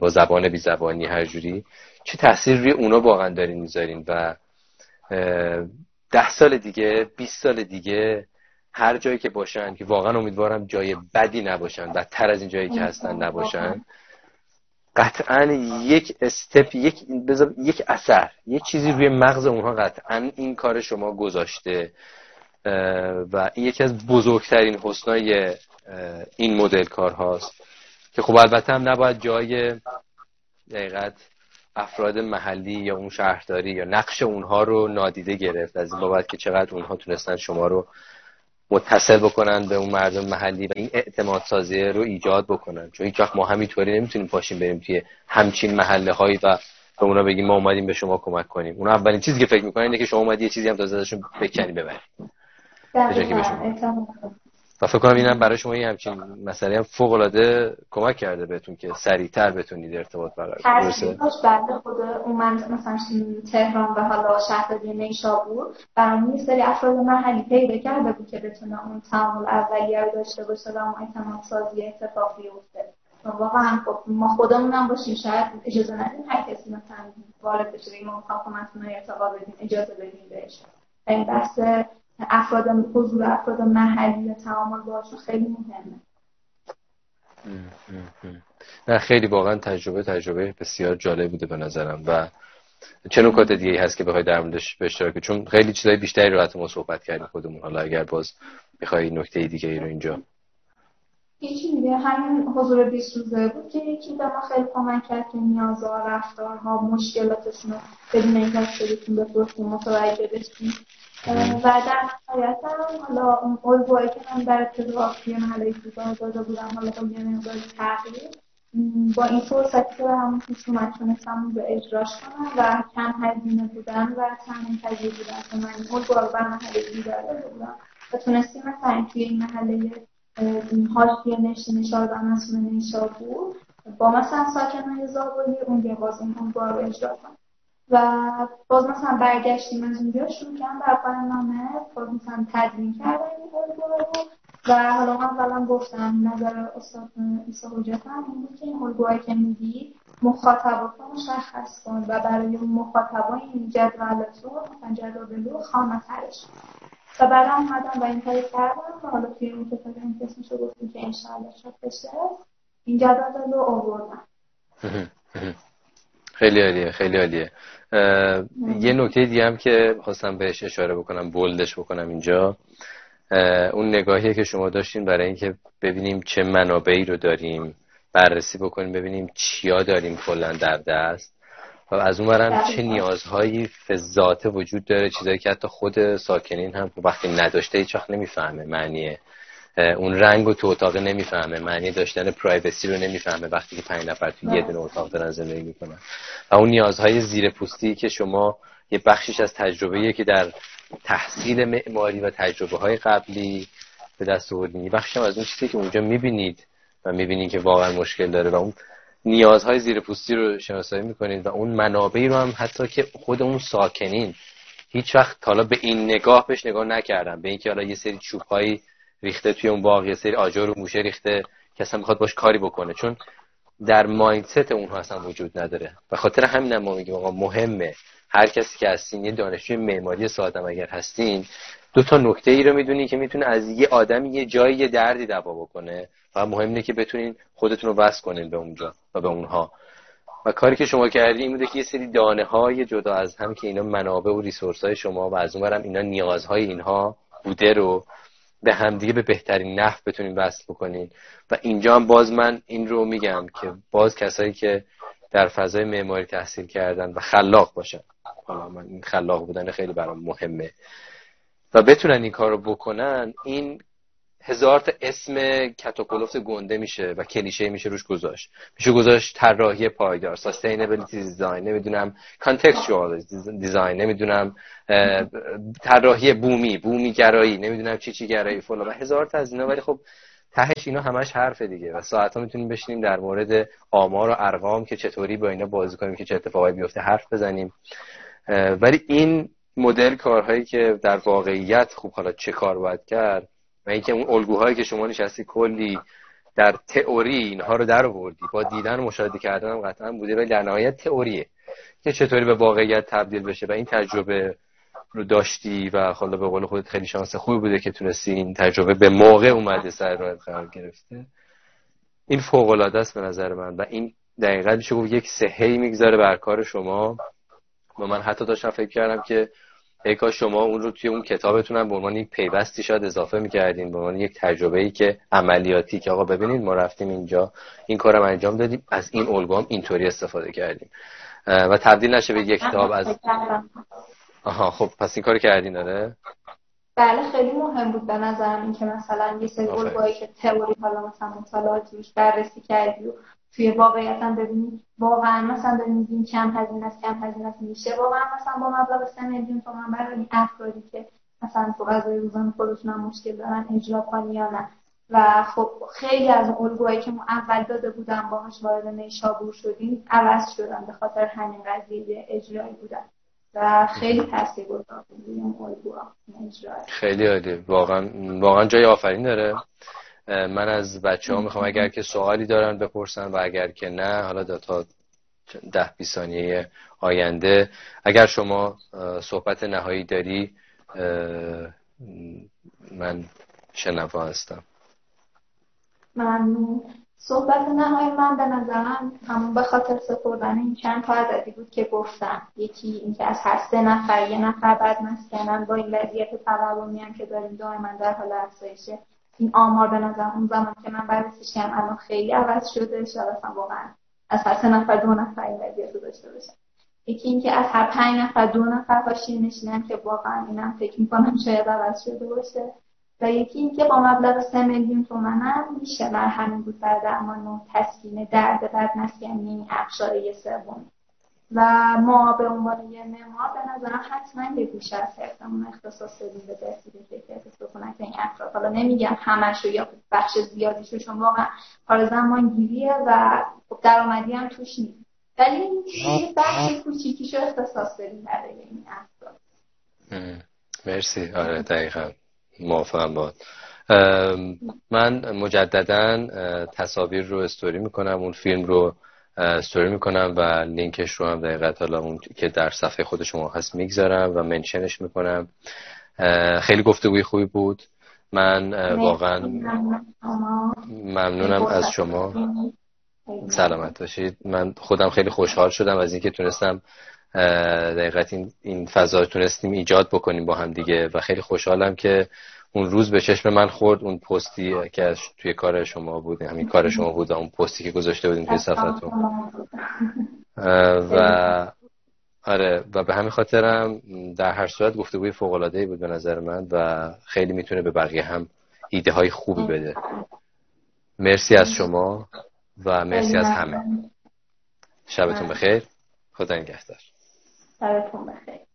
با زبان بی زبانی هر جوری. چه تاثیر روی اونا واقعا دارین می‌ذارین؟ و ده سال دیگه 20 سال دیگه هر جایی که باشن که واقعا امیدوارم جای بدی نباشن بدتر از این جایی که هستن نباشن. قطعا یک استپ یک یک اثر یک چیزی روی مغز اونها قطعا این کار شما گذاشته. و این یکی از بزرگترین حسنای این مدل کار هاست. که خب البته هم نباید جای دقیقت افراد محلی یا اون شهرداری یا نقش اونها رو نادیده گرفت. از این بابت که چقدر اونها تونستن شما رو متصل بکنن به اون مردم محلی و این اعتماد سازی رو ایجاد بکنن. چون هیچ وقت ما همینطوری نمی‌تونیم پاشیم بریم توی همچین محله هایی و به اونا بگیم ما اومدیم به شما کمک کنیم. اونا اولین چیزی که فکر می‌کنن اینه که شما اومدی یه چیزی هم تازه ازشون بکنی ببری و فکر کنم اینم برای شما یه همچین مسئله هم فوق العاده کمک کرده بهتون که سریعتر بتونید ارتباط برقرار کنید. بعد خود اومد مثلا تهران و حالا شهرداری نیشابور برای یه سری افراد محلی پیدا کرده بود که بتونه اون تعامل اولیه رو داشته باشه و اون اعتماد سازی اتفاق بیفته واقعا خب ما خودمون باشیم شاید اجازه ندیم هر کسی مثلا وارد بشه ما می‌خوام کمکتون ارتقا بدیم اجازه بدیم بهش. این بحث افراد حضور افراد محلی یا تعامل باشون خیلی مهمه. نه خیلی واقعا تجربه تجربه بسیار جالب بوده به نظرم و چه نکات دیگه هست که بخوای در موردش به اشتراک چون خیلی چیزای بیشتری رو حتی ما صحبت کردیم خودمون. حالا اگر باز بخوای نکته دیگه ای رو اینجا. یکی دیگه همین حضور 20 روزه بود که یکی به ما خیلی کمک کرد که نیازها رفتارها مشکلاتشون رو بدون اینکه از خودتون بپرسیم متوجه بشیم. و در نهایت هم حالا اون الگوهایی که من در ابتدا توی محله سوزان داده بودم حالا با یه مقدار تغییر با این فرصتی که به همون پیش اومد تونستم به اجراش کنم و کم هزینه بودن و کم پذیر بودن که من این الگوها رو بر محله داده بودم و تونستیم مثلا توی این محله حاشیه نشین شادان مسئول بود با مثلا ساکنهای زابلی اون یه باز این الگوها رو اجرا کنم. و باز مثلا برگشتیم از اونجا شروع کردم بر برنامه باز مثلا تدوین کردم و حالا من اولا گفتم نظر استاد ایسا حجت هم این بود که این الگوهایی که میدی مخاطبات رو مشخص کن و برای مخاطبای این جدولت رو مثلا جدول رو خانه ترش. و بعد اومدم و این کاری کردم و حالا توی اون کتاب این قسمش رو گفتیم که انشاءالله شد بشه این جدول رو آوردم. *laughs* خیلی عالیه خیلی عالیه. یه نکته دیگه هم که خواستم بهش اشاره بکنم بولدش بکنم اینجا. اون نگاهی که شما داشتین برای اینکه ببینیم چه منابعی رو داریم بررسی بکنیم ببینیم چیا داریم کلا در دست. و از اون برم چه نیازهایی فضاته وجود داره چیزایی که حتی خود ساکنین هم وقتی نداشته هیچ نمی‌فهمه معنیه. اون رنگ و تو اتاق نمی‌فهمه. معنی داشتن پرایوسی رو نمی‌فهمه وقتی که پنج نفر تو یه دونه اتاق دارن زندگی می‌کنن. و اون نیازهای زیر پوستی که شما یه بخشیش از تجربه که در تحصیل معماری و تجربه های قبلی به دست آوردین. بخشی از اون چیزی که اونجا می‌بینید و می‌بینید که واقعا مشکل داره و اون نیازهای زیر پوستی رو شناسایی می‌کنید و اون منابعی رو هم حتی که خود اون ساکنین هیچ وقت حالا به این نگاه بهش نگاه نکردم به اینکه حالا یه سری چوبهایی ریخته توی اون باغ یه سری آجر و موشه ریخته. که اصلا می‌خواد باش کاری بکنه. چون در مایندست اونها اصلا وجود نداره. و خاطر همین ما میگیم آقا مهمه. هر کسی که هستین یه دانشجوی معماری سادم اگر هستین دو تا نکته ای رو می‌دونی که می‌تونه از یه آدمی یه جایی یه دردی دوا بکنه و مهم اینه که بتونین خودتون رو وصل کنین به اونجا و به اونها. و کاری که شما کردی این بوده که یه سری دانه های جدا از هم که اینا منابع و ریسورس های شما و از اونورم اینا نیازهای اینها بوده رو به همدیگه به بهترین نحو بتونین وصل بکنین و اینجا هم باز من این رو میگم که باز کسایی که در فضای معماری تحصیل کردن و خلاق باشن. من این خلاق بودن خیلی برام مهمه. و بتونن این کار رو بکنن این هزار تا اسم کت و کلفت گنده میشه و کلیشه میشه روش گذاشت. میشه گذاشت طراحی پایدار sustainability design نمی‌دونم contextual design نمی‌دونم طراحی بومی بومی گرایی نمی‌دونم چی چی گرایی فلان. و هزار تا از اینا ولی خب تهش اینا همش حرف دیگه. و ساعت ها می‌تونیم بشینیم در مورد آمار و ارقام که چطوری با اینا بازی کنیم که چه اتفاقایی بیفته حرف بزنیم. ولی این مدل کارهایی که در واقعیت خوب حالا چه کار باید کرد و اینکه اون الگوهایی که شما نشستی کلی در تئوری اینها رو در آوردی. با دیدن و مشاهده کردن هم قطعا بوده ولی در نهایت تئوریه که چطوری به واقعیت تبدیل بشه و این تجربه رو داشتی و حالا به قول خودت خیلی شانس خوبی بوده که تونستی این تجربه به موقع اومده سر راه قرار گرفته. این فوق العاده است به نظر من و این دقیقا میشه گفت یک سهی می‌گذاره بر کار شما. و من حتی داشتم فکر کردم که ای شما اون رو توی اون کتابتون هم به عنوان یک پیوستی شاید اضافه می‌کردین به عنوان یک تجربه ای که عملیاتی که آقا ببینید ما رفتیم اینجا این کارم انجام دادیم از این الگو هم اینطوری استفاده کردیم. و تبدیل نشه به یک کتاب از آها خب پس این کار کردین داره بله خیلی مهم بود به نظرم این که مثلا یه سری الگوهایی که تئوری حالا مثلا مطالعاتی بررسی کردی و توی واقعیت هم ببینی واقعا مثلا داریم میگیم کم هزینه است کم هزینه است میشه. واقعا مثلا با مبلغ 3 میلیون تومن برای افرادی که مثلا تو غذای روزانه خودشون هم مشکل دارن اجرا کنی یا نه. و خب خیلی از الگوهایی که ما اول داده بودن باهاش وارد نیشابور شدیم عوض شدن به خاطر همین قضیه اجرایی بودن. و خیلی تاثیرگذار بود اون الگوها خیلی عالی. واقعا واقعا جای آفرین داره. من از بچه ها می‌خوام اگر که سوالی دارن بپرسن و اگر که نه حالا تا ده بی ثانیه آینده. اگر شما صحبت نهایی داری من شنوا هستم. ممنون. صحبت نهایی من به نظرم همون به خاطر سپردن این چند تا عددی بود که گفتم. یکی اینکه از هر سه نفر یه نفر بعد مسکنن با این وضعیت تورمی هم که داریم دائما در حال افزایشه. این آمار به نظر اون زمان که من بررسیش کردم الان خیلی عوض شده شاید اصلا واقعا از هر سه نفر دو نفر این وضعیت رو داشته باشن یکی اینکه از هر پنج نفر دو نفر حاشیه نشینن که واقعا اینم فکر می‌کنم شاید عوض شده باشه. و یکی اینکه با مبلغ سه میلیون تومنم میشه مرهمی بود بر درمان و تسکین درد بد مسکنی ابشاره سوم. و ما به عنوان یه معمار به نظرم حتما یه گوشه از حرفمون اختصاص بدیم به تحصیل کیفیت سکونت این افراد حالا نمیگم همش یا بخش زیادیشو چون واقعا کار زمان گیریه و خب درآمدی هم توش نیست. ولی یه بخش کوچیکیشو اختصاص داریم برای این افراد مرسی. آره دقیقا. موافقم باد من مجددا تصاویر رو استوری می‌کنم اون فیلم رو استوری می‌کنم و لینکش رو هم دقیقا حالا اون که در صفحه خود شما هست می‌گذارم و منشنش می‌کنم. خیلی گفتگوی خوبی بود. من واقعا ممنونم. از شما. سلامت باشید. من خودم خیلی خوشحال شدم از اینکه تونستم دقیقت این, این فضا تونستیم ایجاد بکنیم با هم دیگه و خیلی خوشحالم که اون روز به چشم من خورد اون پستی که توی کار شما بود همین کار شما بود اون پستی که گذاشته بودیم توی صفحتون. و آره و به همین خاطرم در هر صورت گفتگوی فوق العاده بود به نظر من و خیلی می‌تونه به بقیه هم ایده های خوبی بده. مرسی از شما و مرسی از همه. شبتون بخیر. خدا نگهدار. شبتون بخیر.